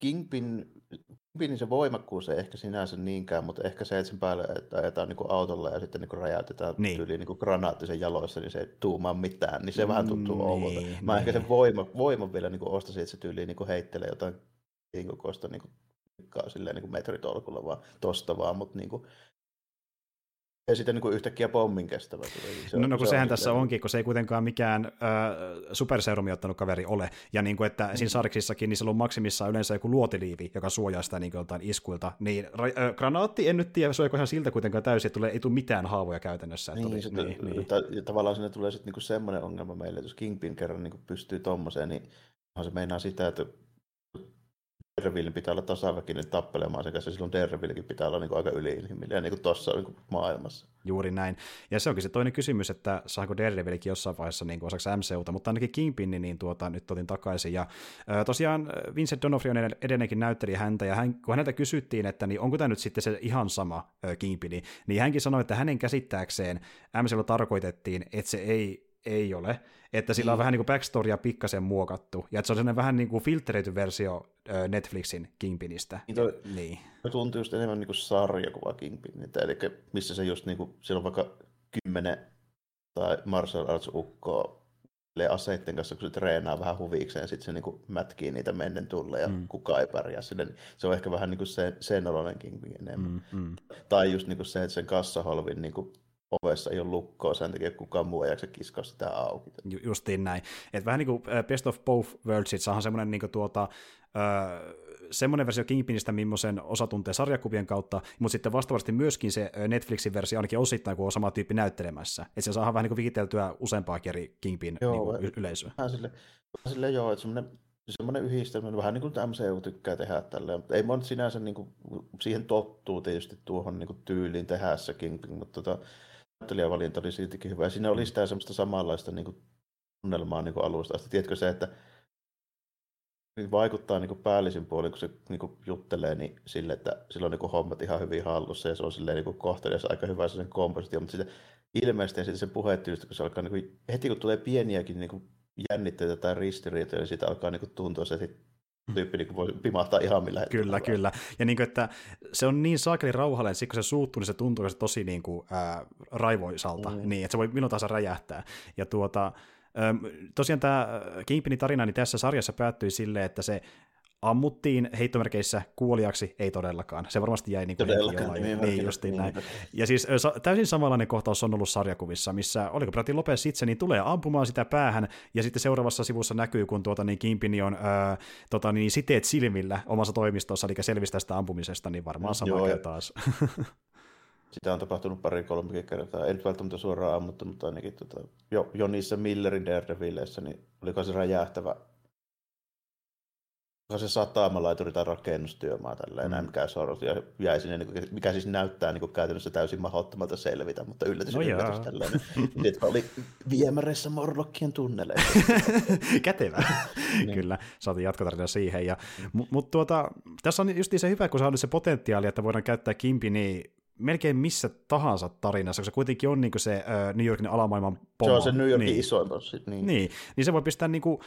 Kingpin niin se voimakkuus ei ehkä sinänsä niinkään, mutta ehkä se, että sen päälle että ajetaan niin autolla ja sitten niin räjäytetään niin. tyyliin niin granaatti sen jaloissa, niin se ei tuumaa mitään, niin se mm, vähän tuntuu niin, oudolta. Mä niin. ehkä sen voima, voiman vielä niin ostaisin, että se tyyliin niin heittelee jotain niin kokoista niin silleen niin metritolkulla vaan tosta vaan, mutta niin kuin, ei sitä niin yhtäkkiä pommin kestävä. Se, no, no kun se sehän on tässä onkin, kun se ei kuitenkaan mikään äh, superserumi ottanut kaveri ole. Ja niin kuin, että mm. siinä sarksissakin niin se on maksimissaan yleensä joku luotiliivi, joka suojaa sitä niin jotain iskuilta. Niin äh, granaatti, en nyt tiedä, suojaako ihan siltä kuitenkaan täysin, että tulee, ei tule mitään haavoja käytännössä. Niin, oli, sitten, niin, niin. Ta- tavallaan sinne tulee sitten niin semmoinen ongelma meille, että jos Kingpin kerran niin pystyy tommoseen, niin se meinaa sitä, että Daredevilin pitää olla tasaväkinen tappelemaan sen kanssa, silloin Daredevilkin pitää olla niin kuin aika yliinhimillinen niin tuossa niin maailmassa. Juuri näin. Ja se onkin se toinen kysymys, että saako Daredevilkin jossain vaiheessa niin kuin osaksi MCUta, mutta ainakin Kingpin, niin tuota, nyt otin takaisin. Ja äh, tosiaan Vincent D'Onofrio edelleenkin näytteli häntä, ja hän, kun häneltä kysyttiin, että niin onko tämä nyt sitten se ihan sama Kingpini, niin hänkin sanoi, että hänen käsittääkseen MCUlla tarkoitettiin, että se ei, ei ole, että sillä on mm. vähän niin kuin backstorya pikkasen muokattu, ja että se on sellainen vähän niin kuin filtreity versio Netflixin Kingpinistä. Niin, toi, niin. Se tuntuu just enemmän niin kuin sarjakuva Kingpiniltä, eli missä se just niin kuin, siellä on vaikka kymmenen tai martial arts ukkoa aseitten kanssa, kun se treenaa vähän huvikseen, ja sitten se niin mätkii niitä mennen tulle, ja mm. kukaan ei pärjää sille. Niin se on ehkä vähän niin kuin se, sen oloinen Kingpin enemmän. Mm, mm. Tai just niin kuin se, että sen kassaholvin niin kuin ovessa ei ole lukkoa, sen takia kukaan muu ei jaksa kiskoa sitä auki. Ju- justiin näin. Et vähän niin kuin Best of Both Worlds, on semmoinen niin tuota, semmoinen versio Kingpinistä, millaisen osa tuntee sarjakuvien kautta, mutta sitten vastaavasti myöskin se Netflixin versio ainakin osittain, kun on sama tyyppi näyttelemässä. Että se saadaan vähän niin vikiteltyä useampaa eri Kingpin joo, niin yleisöä. Vähän sille, vähän sille joo, että semmoinen semmoinen yhdistelmä, vähän niin kuin MCU tykkää tehdä tälleen, mutta ei mä sinänsä niin kuin, siihen tottuu tietysti tuohon niin kuin tyyliin tehdä se Kingpin, mutta tota, näyttelijävalinta oli siltikin hyvä. Siinä oli sitä semmoista samanlaista niin kuin, tunnelmaa niin kuin alusta asti. Tiedätkö se, että vaikuttaa niin kuin päällisin puolin, kun se niin kuin juttelee niin sille, että sillä on niin kuin hommat ihan hyvin hallussa ja se on silleen niin kohtelias aika hyvä sen kompositio, mutta sitten ilmeisesti sitten sen puheetyylistä, kun se alkaa niin kuin, heti kun tulee pieniäkin niin kuin jännitteitä tai ristiriitoja, niin siitä alkaa niin kuin tuntua se, että tyyppi niin voi pimahtaa ihan millä hetkellä. Kyllä, kyllä. Ja niin kuin, että se on niin saakeli rauhallinen, että kun se suuttuu, niin se tuntuu se tosi niin kuin, ää, raivoisalta, mm. niin, että se voi milloin tahansa räjähtää. Ja tuota, tosiaan tämä Kingpinin tarina niin tässä sarjassa päättyi silleen, että se ammuttiin heittomerkeissä kuoliaksi, ei todellakaan. Se varmasti jäi niin kuin Todellakaan, niin, niin, justiin niin, näin. Ja siis täysin samanlainen kohtaus on ollut sarjakuvissa, missä, oliko Brati Lopez itse, niin tulee ampumaan sitä päähän, ja sitten seuraavassa sivussa näkyy, kun tuota, niin Kimpini on ää, tota, niin siteet silmillä omassa toimistossa, eli selvistä sitä ampumisesta, niin varmaan sama Joo, taas. <laughs> Sitä on tapahtunut pari kolme kertaa. Ei nyt välttämättä suoraan ammuttu, mutta ainakin tota, jo, jo niissä Millerin Daredevileissä, niin oliko se räjähtävä se satama-laituri tai rakennustyömaa tälleen, mm. mikä sorot, ja jäi sinne, niin kuin, mikä siis näyttää niin kuin käytännössä täysin mahdottomalta selvitä, mutta yllätys, no yllätys tälleen. <laughs> Niin, oli viemäreissä Morlokkien tunneleissa. <laughs> Kätevä. niin. Kyllä, saatiin jatkotarina siihen. Ja, mm. Mutta tuota, tässä on just se hyvä, kun se on se potentiaali, että voidaan käyttää Kimpi niin melkein missä tahansa tarinassa, koska se kuitenkin on niin se uh, New Yorkin alamaailman pomo. Se on se New Yorkin niin. isoin bossi. Niin. niin. niin se voi pistää niin kuin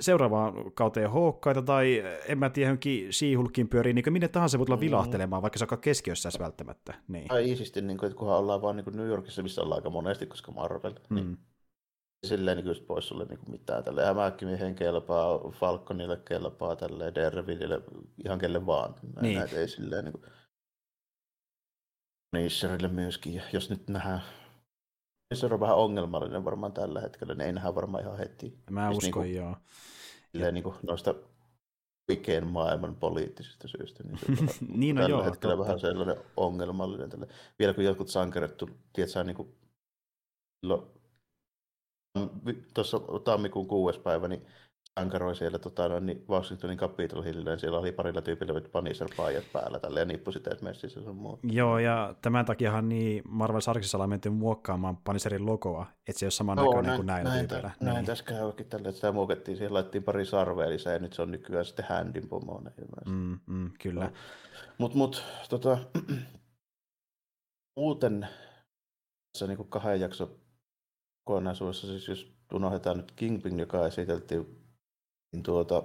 seuraavaan kauteen hookkaita tai en mä tiedä, johonkin She-Hulkin pyörii, niin minne tahansa voi tulla mm. vilahtelemaan, vaikka se on keskiössä välttämättä. Niin. Tai iisisti, niin kuin, että kunhan ollaan vaan niin kuin New Yorkissa, missä ollaan aika monesti, koska Marvel. Niin mm. Niin silleen niin just pois sulle niin mitään tälle hämähäkkimiehen kelpaa, Falconille kelpaa, tälle Daredevilille, ihan kelle vaan. Niin. Näitä ei silleen niin kuin Punisherille myöskin, ja jos nyt nähdään se on vähän ongelmallinen varmaan tällä hetkellä, niin ei nähdä varmaan ihan heti. Mä siis uskon, niin kuin, joo. Silleen, niin kuin noista oikein maailman poliittisista syistä, niin se on <laughs> niin no tällä joo, hetkellä totta. vähän sellainen ongelmallinen. Tälle. Vielä kun jotkut sankaret, tiedätkö, niin kuin, tuossa tammikuun kuudes päivä, niin sankaroi siellä tota, no, niin Washingtonin Capitol Hillillä, niin siellä oli parilla tyypillä Punisher paijat päällä tälle, ja nippusiteet messissä sun muuta. Joo, ja tämän takiahan niin Marvel Sarkisissa ollaan menty muokkaamaan Punisherin logoa, että se ei ole saman näköinen näin, kuin näillä näin, tyypeillä. Näin, niin. tässä käykin tällä, että sitä muokattiin, siihen laitettiin pari sarvea lisää, ja nyt se on nykyään sitten Handin pomona Mm, mm, kyllä. No. Mutta mut, tota, <clears throat> muuten tässä niin kuin kahden jakson kokonaisuudessa, siis jos unohdetaan nyt Kingpin, joka esiteltiin niin tuota,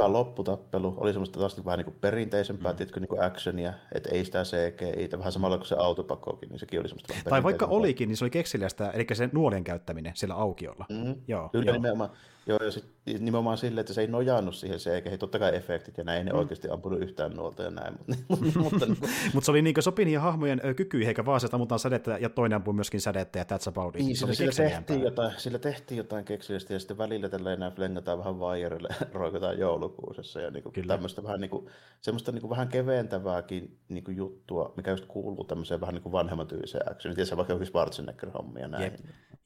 hyvä lopputappelu. Oli semmoista taas vähän niin kuin perinteisempää, mm. tiedätkö, niin kuin actionia, että ei sitä CGI, vähän samalla kuin se autopakokin, niin sekin oli semmoista Tai vaikka olikin, niin se oli keksiliästä, eli se nuolien käyttäminen sillä aukiolla. Mm. Joo, Kyllä joo. nimenomaan. Joo, ja sit, nimenomaan silleen, että se ei nojannut siihen CGI, totta kai efektit ja näin, ei ne mm. oikeasti ampunut yhtään nuolta ja näin. <laughs> Mutta, mutta, mutta se oli niin sopii niihin hahmojen kykyihin, eikä vaan se, että ammutaan sädettä ja toinen ampuu myöskin sädettä ja that's about it. Niin, sillä, sillä, tehtiin jotain, sillä tehtiin jotain keksillistä ja sitten välillä tällä enää flengataan vähän vaijerille, <laughs> roikotaan joulukuusessa ja niin kuin tämmöistä vähän, niin kuin, semmoista niin kuin vähän keventävääkin niin kuin juttua, mikä just kuuluu tämmöiseen vähän niin kuin vanhemman tyyliseen actioniin. Tiedätkö vaikka jokin Schwarzenegger-hommia näin. Jep,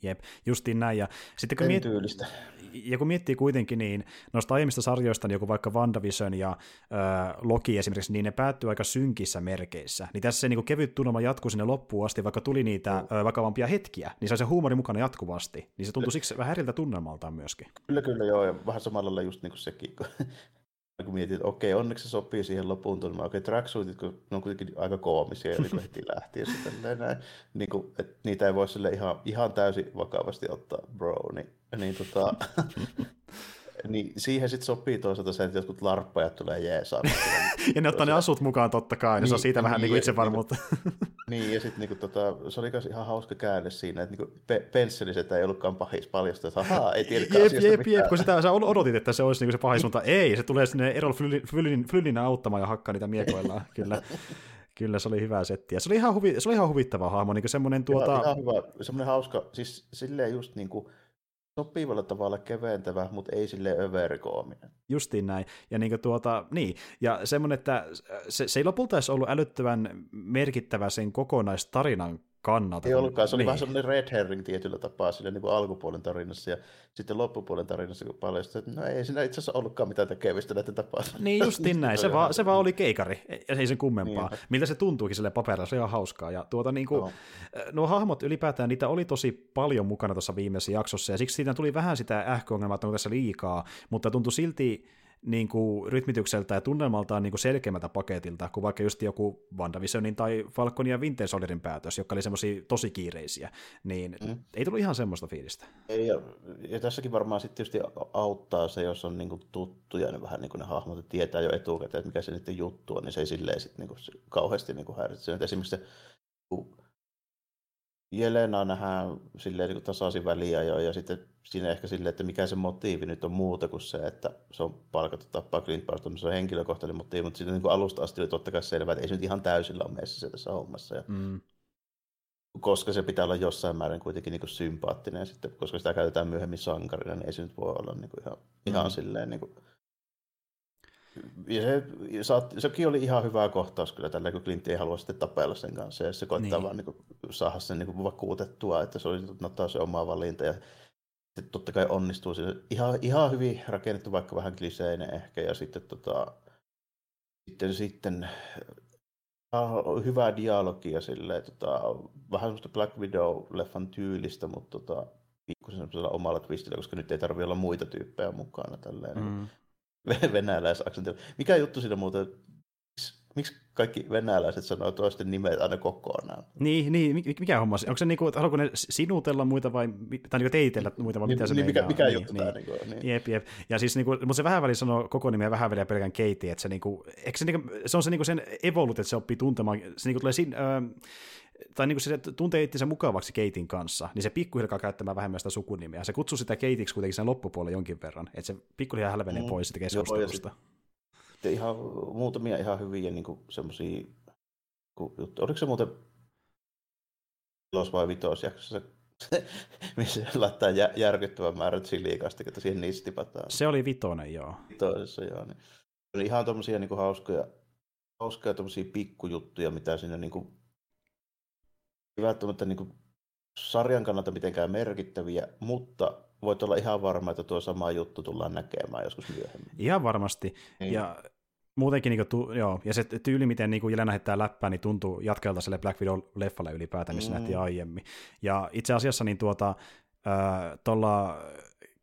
jep, justiin näin. Ja sitten kun miet... tyylistä ja kun miettii kuitenkin, niin noista aiemmista sarjoista, niin joku vaikka WandaVision ja äh, Loki esimerkiksi, niin ne päättyy aika synkissä merkeissä. Niin tässä se niin kuin kevyt tunnelma jatkuu sinne loppuun asti, vaikka tuli niitä mm. äh, vakavampia hetkiä, niin se on se huumori mukana jatkuvasti. Niin se tuntuu siksi vähän eriltä tunnelmaltaan myöskin. Kyllä, kyllä, joo, ja vähän samalla lailla just niin kuin sekin, kun <laughs> kun mietin, että okei, onneksi se sopii siihen loppuun tunnelmaan. Okei, tracksuitit, kun ne on kuitenkin aika koomisia, ja niin heti <laughs> lähti, sitten näin, niin kuin, että niitä ei voi sille ihan, ihan täysin vakavasti ottaa, bro, niin, niin tota, <laughs> niin siihen sitten sopii toisaalta se, että jotkut larppajat tulee jeesaa. <laughs> ja ne ottaa ne asut mukaan totta kai, niin, niin se on niin, siitä niin, vähän niin kuin itsevarmuutta. niin, ja sitten niin tota, se oli myös ihan hauska käänne siinä, että niin pe- pensseliset ei ollutkaan pahis paljasta, että ahaa, ei tiedäkään jep, asiasta jep, mitään. Jep, kun sitä, sä odotit, että se olisi niin se pahis, mutta ei, se tulee sinne Errol Flynnin auttamaan ja hakkaa niitä miekoillaan, <laughs> kyllä. Kyllä, se oli hyvä setti. Ja se oli ihan, huvi, se oli ihan huvittava hahmo, niin semmoinen tuota... Ihan, ihan hyvä, semmoinen hauska, siis silleen just niin kuin, sopivalla tavalla keventävä, mutta ei sille överikoominen. Justiin näin. Ja niin tuota, niin. Ja semmoinen, että se, se ei lopulta edes ollut älyttävän merkittävä sen kokonaistarinan kannalta. Ei ollutkaan, se oli niin. vähän semmoinen red herring tietyllä tapaa sille niin kuin alkupuolen tarinassa ja sitten loppupuolen tarinassa kun paljastui, että no ei siinä itse asiassa ollutkaan mitään tekemistä näiden tapauksessa. Niin justiin näin, se, vaan, se vaan oli keikari, ja ei sen kummempaa. Niin. Miltä se tuntuukin sille paperilla, se on hauskaa. Ja tuota, niin kuin, no. nuo hahmot ylipäätään, niitä oli tosi paljon mukana tuossa viimeisessä jaksossa, ja siksi siinä tuli vähän sitä ähköongelmaa, että on tässä liikaa, mutta tuntui silti niin kuin rytmitykseltä ja tunnelmaltaan niin kuin selkeämmältä paketilta kuin vaikka just joku WandaVisionin tai Falconin ja Winter Soldierin päätös, jotka oli semmoisia tosi kiireisiä, niin mm. ei tullut ihan semmoista fiilistä. Ei, ja, ja tässäkin varmaan sitten tietysti auttaa se, jos on niin kuin tuttuja, niin vähän niin kuin ne hahmot, että tietää jo etukäteen, että mikä se niiden juttu on, niin se ei silleen sitten niin kuin kauheasti niin kuin häiritse. Esimerkiksi se Jelena nähdään silleen niin tasaisin väliä jo, ja sitten siinä ehkä silleen, että mikä se motiivi nyt on muuta kuin se, että se on palkattu tappaa Clint Barton, se on henkilökohtainen motiivi, mutta sitten niin alusta asti oli totta kai selvää, että ei se nyt ihan täysillä ole meissä tässä hommassa. Ja mm. Koska se pitää olla jossain määrin kuitenkin niin kuin sympaattinen, sitten, koska sitä käytetään myöhemmin sankarina, niin ei se nyt voi olla niin kuin ihan, mm. ihan silleen niin kuin, ja se, sekin oli ihan hyvä kohtaus kyllä tällä, kun Clint ei halua sitten tapella sen kanssa, ja se koittaa niin. vaan niin kuin, saada sen niin kuin, vakuutettua, että se oli ottaa se oma valinta, ja sitten totta kai onnistuu siinä. Ihan, ihan hyvin rakennettu, vaikka vähän kliseinen ehkä, ja sitten, tota, sitten, sitten hyvää dialogia silleen, tota, vähän semmoista Black Widow-leffan tyylistä, mutta tota, pikkusen semmoisella omalla twistillä, koska nyt ei tarvitse olla muita tyyppejä mukana. Tälleen. Mm <laughs> venäläisaksentilla. Mikä juttu siinä muuten, miksi kaikki venäläiset sanoo toisten nimet aina kokonaan? Niin, niin mikä homma Onko se niin kuin, haluatko ne sinutella muita vai, tai niin teitellä muita vai niin, mitä se niin, mikä, mikä niin, juttu niin, tämä niin, niin. Jep, jep. Ja siis, niin kuin, mutta se vähän väliin sanoo koko nimeä vähän väliä pelkän Katie, että se, niin kuin, se, niin kuin, se on se, niin kuin sen evolut, että se oppii tuntemaan, se niin kuin tulee sin, öö, tai niin kuin se tuntee itsensä mukavaksi Keitin kanssa, niin se pikkuhiljaa käyttämään vähemmän sitä sukunimeä. Se kutsuu sitä Keitiksi kuitenkin sen loppupuolelle jonkin verran, että se pikkuhiljaa hälvenee mm. pois sitä keskustelusta. Sitten ihan muutamia ihan hyviä niin semmoisia juttuja. Oliko se muuten los- vai vitosjaksossa <laughs> missä laittaa jä, järkyttävän määrän chiliikastiketta siihen niistä tipataan. Se oli vitonen, joo. Vitosessa, joo. Niin. Oli ihan tommosia niin hauskoja, hauskoja tommosia pikkujuttuja, mitä siinä niin kuin välttämättä niin kuin sarjan kannalta mitenkään merkittäviä, mutta voit olla ihan varma, että tuo sama juttu tullaan näkemään joskus myöhemmin. Ihan varmasti. Niin. Ja muutenkin, niin kuin, joo, ja se tyyli, miten niin Jelena heittää läppää, niin tuntuu jatkelta sille Black Widow-leffalle ylipäätään, missä mm. nähtiin aiemmin. Ja itse asiassa niin tuota, äh, tuolla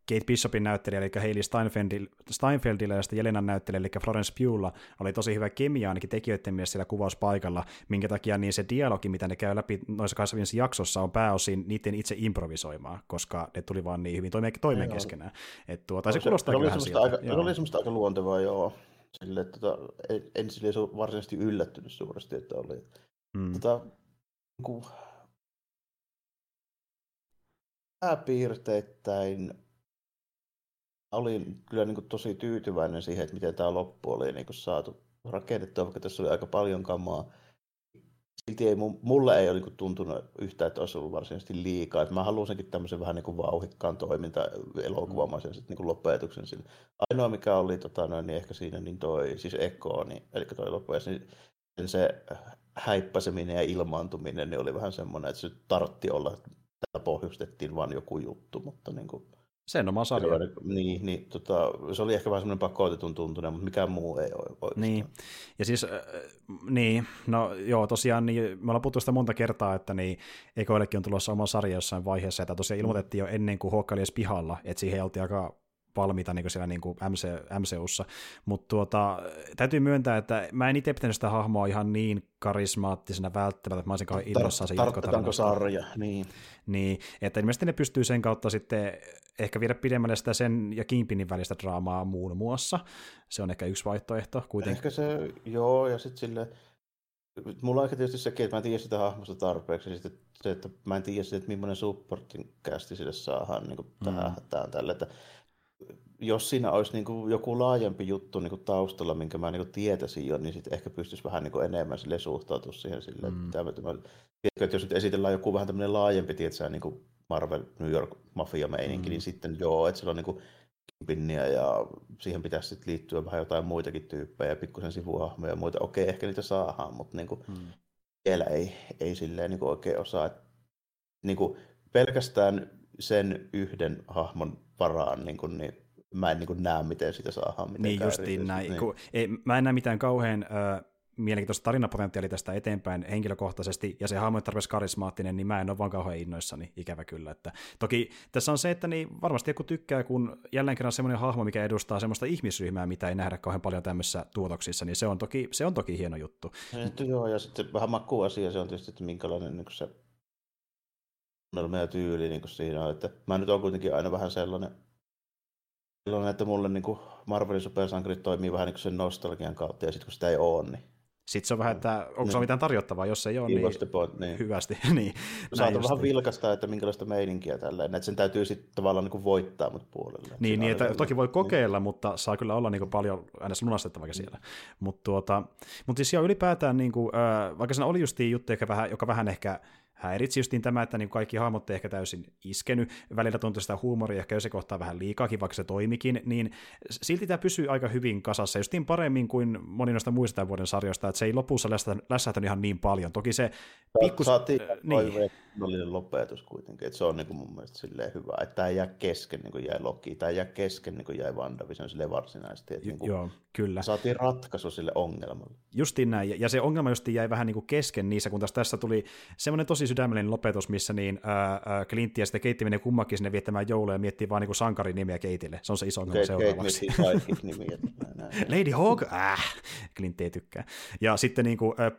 Kate Bishopin näyttelijä, eli Hailey Steinfeldillä, Steinfeldillä ja sitten Jelenan näyttelijä, eli Florence Pughlla, oli tosi hyvä kemia ainakin tekijöiden mielessä siellä kuvauspaikalla, minkä takia niin se dialogi, mitä ne käy läpi noissa kasvavissa jaksossa, on pääosin niiden itse improvisoimaa, koska ne tuli vaan niin hyvin toimeen, toimeen keskenään. Et tuota, se, se kuulostaa kyllä siltä. Aika, se oli semmoista aika luontevaa, joo. Sille, että tota, en, en sille varsinaisesti yllättynyt suuresti, että oli. Hmm. Tota, niin pääpiirteittäin olin kyllä niin kuin tosi tyytyväinen siihen, että miten tämä loppu oli niin kuin saatu rakennettua, vaikka tässä oli aika paljon kamaa. Silti ei, mulle ei ole niin tuntunut yhtään, että olisi ollut varsinaisesti liikaa. Että mä halusinkin tämmöisen vähän niin kuin vauhikkaan toiminta elokuvamaisen mm. niin kuin lopetuksen sille. Ainoa mikä oli tota, noin, niin ehkä siinä, niin toi, siis Eko, niin, eli toi lopuessa, niin se häippäseminen ja ilmaantuminen niin oli vähän semmoinen, että se tartti olla, että pohjustettiin vain joku juttu, mutta niin kuin, Sen oma sarja. Niin, niin tota, se oli ehkä vähän semmoinen pakotetun tuntunen, mutta mikään muu ei ole oikeastaan. Niin, ja siis, äh, niin, no joo, tosiaan niin, me ollaan puhuttu sitä monta kertaa, että niin, Ekoillekin on tulossa oma sarja jossain vaiheessa, että tosiaan ilmoitettiin jo ennen kuin Hawkeye oli edes pihalla, että siihen oltiin aika valmiita niin siellä niin kuin MC, MCUssa, mutta tuota, täytyy myöntää, että mä en itse pitänyt sitä hahmoa ihan niin karismaattisena välttämättä, että mä olisin kauhean innossaan se Tarvitaanko sarja, niin. Niin, että ilmeisesti ne pystyy sen kautta sitten ehkä viedä pidemmälle sitä sen ja Kimpinin välistä draamaa muun muassa. Se on ehkä yksi vaihtoehto kuitenkin. Ehkä se, joo, ja sitten sille, mulla on ehkä tietysti sekin, että mä en tiedä sitä hahmosta tarpeeksi, sitten se, että mä en tiedä, että millainen supportin kästi sille saadaan niin tähän, mm. tähän tälle, että jos siinä olisi niin kuin joku laajempi juttu niin kuin taustalla, minkä mä niin kuin tietäisin jo, niin sitten ehkä pystyisi vähän niin kuin enemmän sille suhtautua siihen silleen, mm. että, että, että jos nyt esitellään joku vähän tämmöinen laajempi, tietää, niin kuin Marvel New York mafia meininki, mm. niin sitten joo, että sillä on niin kuin pinniä ja siihen pitäisi sitten liittyä vähän jotain muitakin tyyppejä ja pikkusen sivuhahmoja ja muita. Okei, ehkä niitä saadaan, mutta niin kuin, mm. vielä ei, ei silleen niin kuin oikein osaa. Niin kuin pelkästään sen yhden hahmon varaan, niin, kuin, niin mä en niin näe, miten sitä saadaan mitenkään. Niin justiin näin. Niin. Kun, ei, mä en näe mitään kauhean äh, mielenkiintoista tarinapotentiaalia tästä eteenpäin henkilökohtaisesti, ja se hahmo on tarpeeksi karismaattinen, niin mä en ole vaan kauhean innoissani, ikävä kyllä. Että, toki tässä on se, että niin varmasti joku tykkää, kun jälleen kerran semmoinen hahmo, mikä edustaa semmoista ihmisryhmää, mitä ei nähdä kauhean paljon tämmöisissä tuotoksissa, niin se on toki, se on toki hieno juttu. Ja, joo, ja sitten vähän asia se on tietysti, että minkälainen niin se tunnelma ja tyyli niin siinä on. Että mä nyt on kuitenkin aina vähän sellainen, sellainen että mulle niin kuin Marvelin supersankarit toimii vähän niin kuin sen nostalgian kautta, ja sitten kun sitä ei ole, niin sitten se on vähän, että onko se niin. mitään tarjottavaa, jos ei ole, niin, point, niin. hyvästi. <laughs> niin, Saat vähän vilkasta, että minkälaista meininkiä tälleen, että sen täytyy sitten tavallaan niin voittaa mut puolelle. Niin, niin että toki voi kokeilla, niin. mutta saa kyllä olla niin kuin paljon aina lunastettavaa siellä. Mutta tuota, mut siis ylipäätään, niin kuin, äh, vaikka siinä oli justiin juttu, joka vähän, joka vähän ehkä häiritsi justiin tämä, että niin kaikki hahmot ei ehkä täysin iskenyt, välillä tuntui sitä huumoria ehkä se kohtaa vähän liikaakin, vaikka se toimikin, niin silti tämä pysyy aika hyvin kasassa, justiin paremmin kuin moni noista muista tämän vuoden sarjoista, että se ei lopussa lässähtänyt ihan niin paljon. Toki se pikkus... Saatiin äh, niin. lopetus kuitenkin, että se on niin kuin mun mielestä silleen hyvä, että tämä ei jää kesken niin kuin jäi Loki, tämä ei jää kesken niin kuin jäi WandaVision silleen varsinaisesti. Että niin kuin Joo, kyllä. Saatiin ratkaisu sille ongelmalle. Justiin näin, ja se ongelma justiin jäi vähän niin kuin kesken niissä, kun taas tässä tuli semmoinen tosi sydämellinen lopetus, missä niin ää, Clint ja sitten Keitti menee kummakin sinne viettämään joulua ja miettii vaan niin sankarin nimiä Keitille. Se on se iso ongelma seuraavaksi. nimiä. <laughs> Lady Hawk, äh, Clint ei tykkää. Ja sitten niin kuin, äh,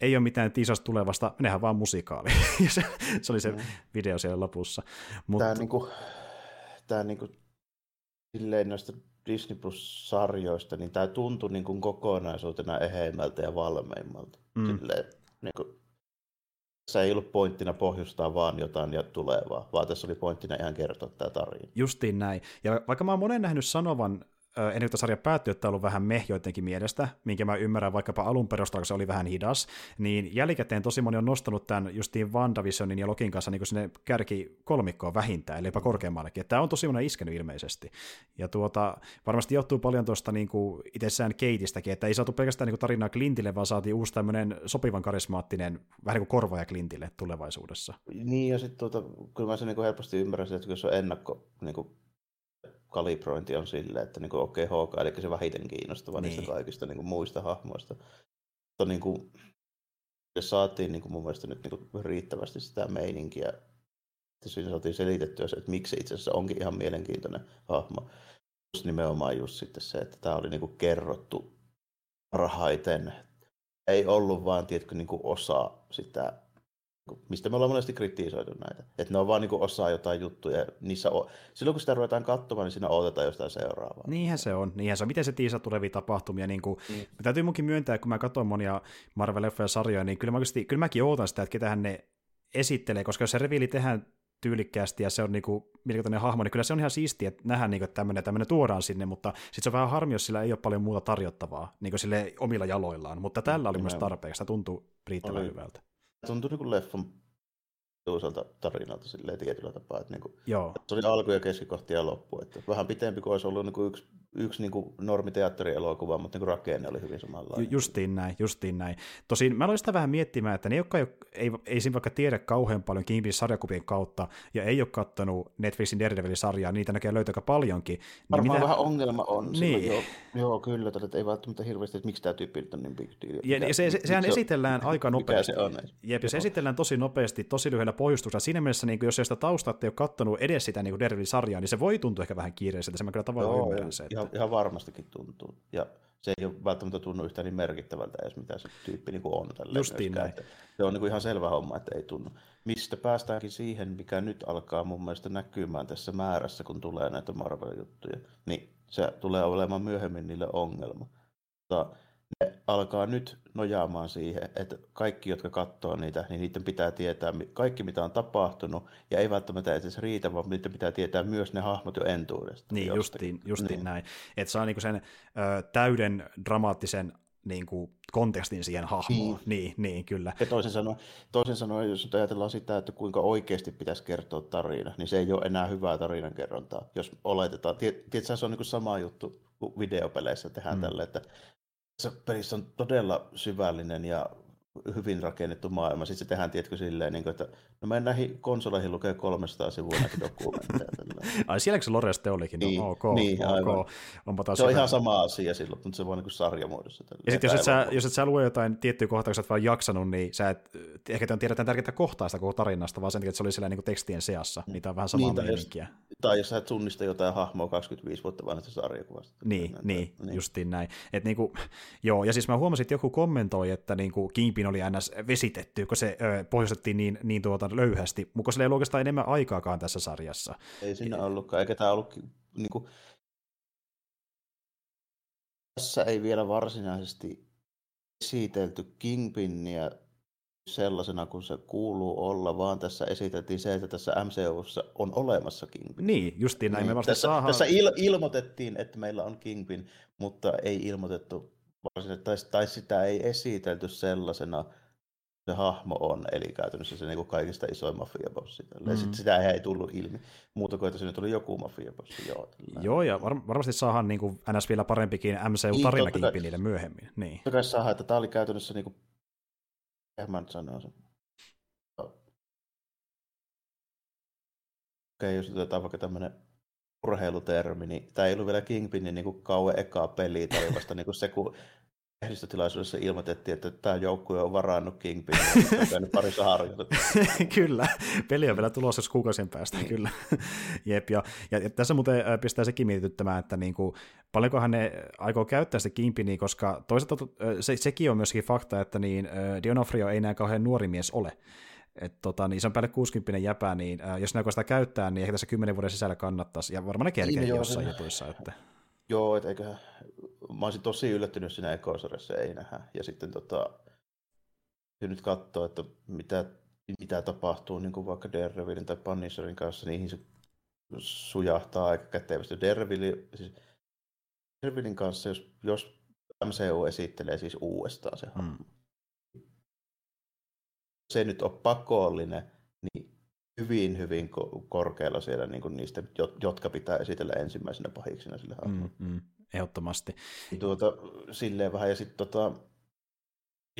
ei ole mitään tiisasta tulevasta, nehän vaan musikaali. <laughs> se, se, oli se mm. video siellä lopussa. Mutta... Tämä, niin kuin, tämä niin kuin, silleen noista Disney Plus-sarjoista, niin tämä tuntui niin kuin kokonaisuutena eheimmältä ja valmeimmalta. Mm. Silleen, niin kuin, tässä ei ollut pointtina pohjustaa vaan jotain ja tulevaa, vaan tässä oli pointtina ihan kertoa tämä tarina. Justiin näin. Ja vaikka mä oon monen nähnyt sanovan ennen kuin sarja päättyi, että on ollut vähän meh joidenkin mielestä, minkä mä ymmärrän vaikkapa alun perusteella, se oli vähän hidas, niin jälkikäteen tosi moni on nostanut tämän justiin WandaVisionin ja Lokin kanssa niin sinne kärki kolmikkoon vähintään, eli jopa korkeammallekin. Tämä on tosi monen iskenyt ilmeisesti. Ja tuota, varmasti johtuu paljon tuosta niin kuin itsessään Keitistäkin, että ei saatu pelkästään niin kuin tarinaa Clintille, vaan saatiin uusi tämmöinen sopivan karismaattinen, vähän niin kuin korvaaja Clintille tulevaisuudessa. Niin, ja sitten tuota, kyllä mä sen niin kuin helposti ymmärrän, että jos on ennakko niin kuin kalibrointi on silleen, että niin okei, okay, HK, eli se vähiten kiinnostava niin. niistä kaikista niin kuin muista hahmoista. Mutta niin kuin, se saatiin niin kuin mun mielestä nyt niin kuin riittävästi sitä meininkiä, että siinä saatiin selitettyä se, että miksi itse asiassa onkin ihan mielenkiintoinen hahmo. Just nimenomaan just sitten se, että tämä oli niin kuin kerrottu parhaiten. Ei ollut vaan, tiedätkö, niin kuin osa sitä mistä me ollaan monesti kritisoitu näitä. Että ne on vaan niin osa jotain juttuja. Niissä on, silloin kun sitä ruvetaan katsomaan, niin siinä odotetaan jostain seuraavaa. Niinhän se on. Niinhän se on. Miten se tiisaa tulevia tapahtumia. Niin kuin, mm. Täytyy munkin myöntää, kun mä katson monia Marvel-leffoja sarjoja, niin kyllä, mä, kyllä mäkin ootan sitä, että ketähän ne esittelee, koska jos se reviili tehdään tyylikkäästi ja se on niinku mielenkiintoinen hahmo, niin kyllä se on ihan siistiä, että nähdään niinku, että tämmöinen, tämmöinen tuodaan sinne, mutta sitten se on vähän harmi, jos sillä ei ole paljon muuta tarjottavaa niin sille omilla jaloillaan, mutta tällä oli myös tarpeeksi, se tuntuu riittävän oli, hyvältä tuntui niin leffan tuuselta tarinalta silleen tietyllä tapaa. Että niin kuin, Joo. Se oli alku ja keskikohti ja loppu. Että vähän pitempi kuin olisi ollut niin kuin yksi yksi niin kuin normiteatterielokuva, mutta niin kuin rakenne oli hyvin samanlainen. Ju- justiin näin, justiin näin. Tosin mä aloin sitä vähän miettimään, että ne, jotka ei, ei, ei siinä vaikka tiedä kauhean paljon Kingpin sarjakuvien kautta, ja ei ole katsonut Netflixin Daredevil-sarjaa, niitä näkee löytää aika paljonkin. Niin Varmaan mitä... vähän ongelma on. Niin. Joo, joo, kyllä, että ei välttämättä hirveästi, että miksi tämä tyyppi on niin big deal. Ja, ja se, se, sehän Mikä- esitellään aika nopeasti. Se on? Jep, ja se esitellään tosi nopeasti, tosi lyhyellä pohjustuksella. Siinä mielessä, niin kuin, jos ei sitä taustaa ei ole kattonut edes sitä niin Daredevil-sarjaa, niin se voi tuntua ehkä vähän kiireiseltä. Se mä kyllä tavallaan Joo, ymmärrän se. Ihan, ihan varmastikin tuntuu. Ja se ei ole välttämättä tunnu yhtään niin merkittävältä edes, mitä se tyyppi niin kuin on. Justiin näin. Että Se on niin kuin ihan selvä homma, että ei tunnu. Mistä päästäänkin siihen, mikä nyt alkaa mun mielestä näkymään tässä määrässä, kun tulee näitä Marvel-juttuja. Niin se tulee olemaan myöhemmin niille ongelma. Mutta ne alkaa nyt nojaamaan siihen, että kaikki, jotka katsoo niitä, niin niiden pitää tietää kaikki, mitä on tapahtunut, ja ei välttämättä edes riitä, vaan niiden pitää tietää myös ne hahmot jo entuudesta. Niin, jostakin. justiin, justiin Niin. näin. Että saa niinku sen ö, täyden dramaattisen niinku, kontekstin siihen hahmoon. Niin, niin, kyllä. Ja toisin sanoen, toisin sanoen, jos ajatellaan sitä, että kuinka oikeasti pitäisi kertoa tarina, niin se ei ole enää hyvää tarinankerrontaa, jos oletetaan. Tiet- Tiedätkö, se on niin sama juttu, videopeleissä tehdään mm. tälle, että tässä pelissä on todella syvällinen ja hyvin rakennettu maailma. Sitten se tehdään, tiedätkö, silleen, niin kuin, että no mennään näihin konsoleihin lukee 300 sivua näitä dokumentteja. Ai sielläkö se Lore sitten olikin? No, Niin, ok, niin, ok. aivan. Onpa taas Se on hyvä. ihan sama asia silloin, mutta se vaan niin kuin sarjamuodossa. tällä. Ja sitten jos, et sä, jos et sä lue jotain tiettyä kohtaa, kun sä et vaan jaksanut, niin sä et ehkä on tiedetään tärkeää kohtaa sitä koko tarinasta, vaan sen takia, että se oli siellä niin tekstien seassa. Niitä on vähän samaa Niin, tai jos- meininkiä. Tai jos sä et tunnista jotain hahmoa 25 vuotta vanhasta sarjakuvasta. Niin, niin, niin. justiin näin. Et niinku, joo, ja siis mä huomasin, että joku kommentoi, että niinku Kingpin oli ns. vesitetty, kun se ö, pohjustettiin niin, niin tuota löyhästi, mutta sillä ei ollut oikeastaan enemmän aikaakaan tässä sarjassa. Ei siinä ollutkaan, eikä tämä ollut niin kuin, tässä ei vielä varsinaisesti esitelty Kingpinia sellaisena kuin se kuuluu olla, vaan tässä esiteltiin se, että tässä MCUssa on olemassa Kingpin. Niin, justiin näin. Me vasta tässä, saadaan... tässä il, ilmoitettiin, että meillä on Kingpin, mutta ei ilmoitettu varsinaisesti, tai, tai sitä ei esitelty sellaisena, se hahmo on, eli käytännössä se niin kaikista isoin mafiabossi. Mm. Mm. Sit sitä ei tullut ilmi, muuta kuin, että sinne tuli joku mafiabossi. Joo. Joo, ja var- varmasti saadaan niin kuin NS vielä parempikin Niin, MCU-tarina totta kai. Kingpinille myöhemmin. Niin. Totta kai saadaan, että tämä oli käytännössä, niin kuin, mitä mä nyt sanoisin. Okei, jos otetaan vaikka tämmöinen urheilutermi, niin tämä ei ollut vielä Kingpinin niin kuin kauan ekaa peliä, tai oli vasta niin kuin se, kun lehdistötilaisuudessa ilmoitettiin, että tämä joukkue on varannut Kingpinin, on parissa harjoitetta. <laughs> kyllä, peli on vielä tulossa jos kuukausien päästä, Niin. kyllä. Jep, ja, ja, ja tässä muuten pistää sekin mietityttämään, että niinku, paljonkohan ne aikoo käyttää sitä Kingpinia, koska toisaalta se, sekin on myöskin fakta, että niin, Dionofrio ei enää kauhean nuori mies ole. Et tota, niin se on päälle 60 jäpä, niin äh, jos ne sitä käyttää, niin ehkä tässä 10 vuoden sisällä kannattaisi, ja varmaan ne kerkee Niin, joo, jossain se- jutuissa. Että... Joo, et eiköhän, mä olisin tosi yllättynyt siinä ekosarjassa, ei nähdä. Ja sitten tota, nyt katsoo, että mitä, mitä tapahtuu niin kuin vaikka Daredevilin tai Punisherin kanssa, niihin se sujahtaa aika kätevästi. Daredevil, siis Daredevilin kanssa, jos, jos MCU esittelee siis uudestaan se Mm. Se nyt on pakollinen, niin hyvin, hyvin ko- korkealla siellä niin kuin niistä, jo- jotka pitää esitellä ensimmäisenä pahiksina sille hahmolle. Mm, mm, ehdottomasti. tuota, silleen vähän, ja sitten tota,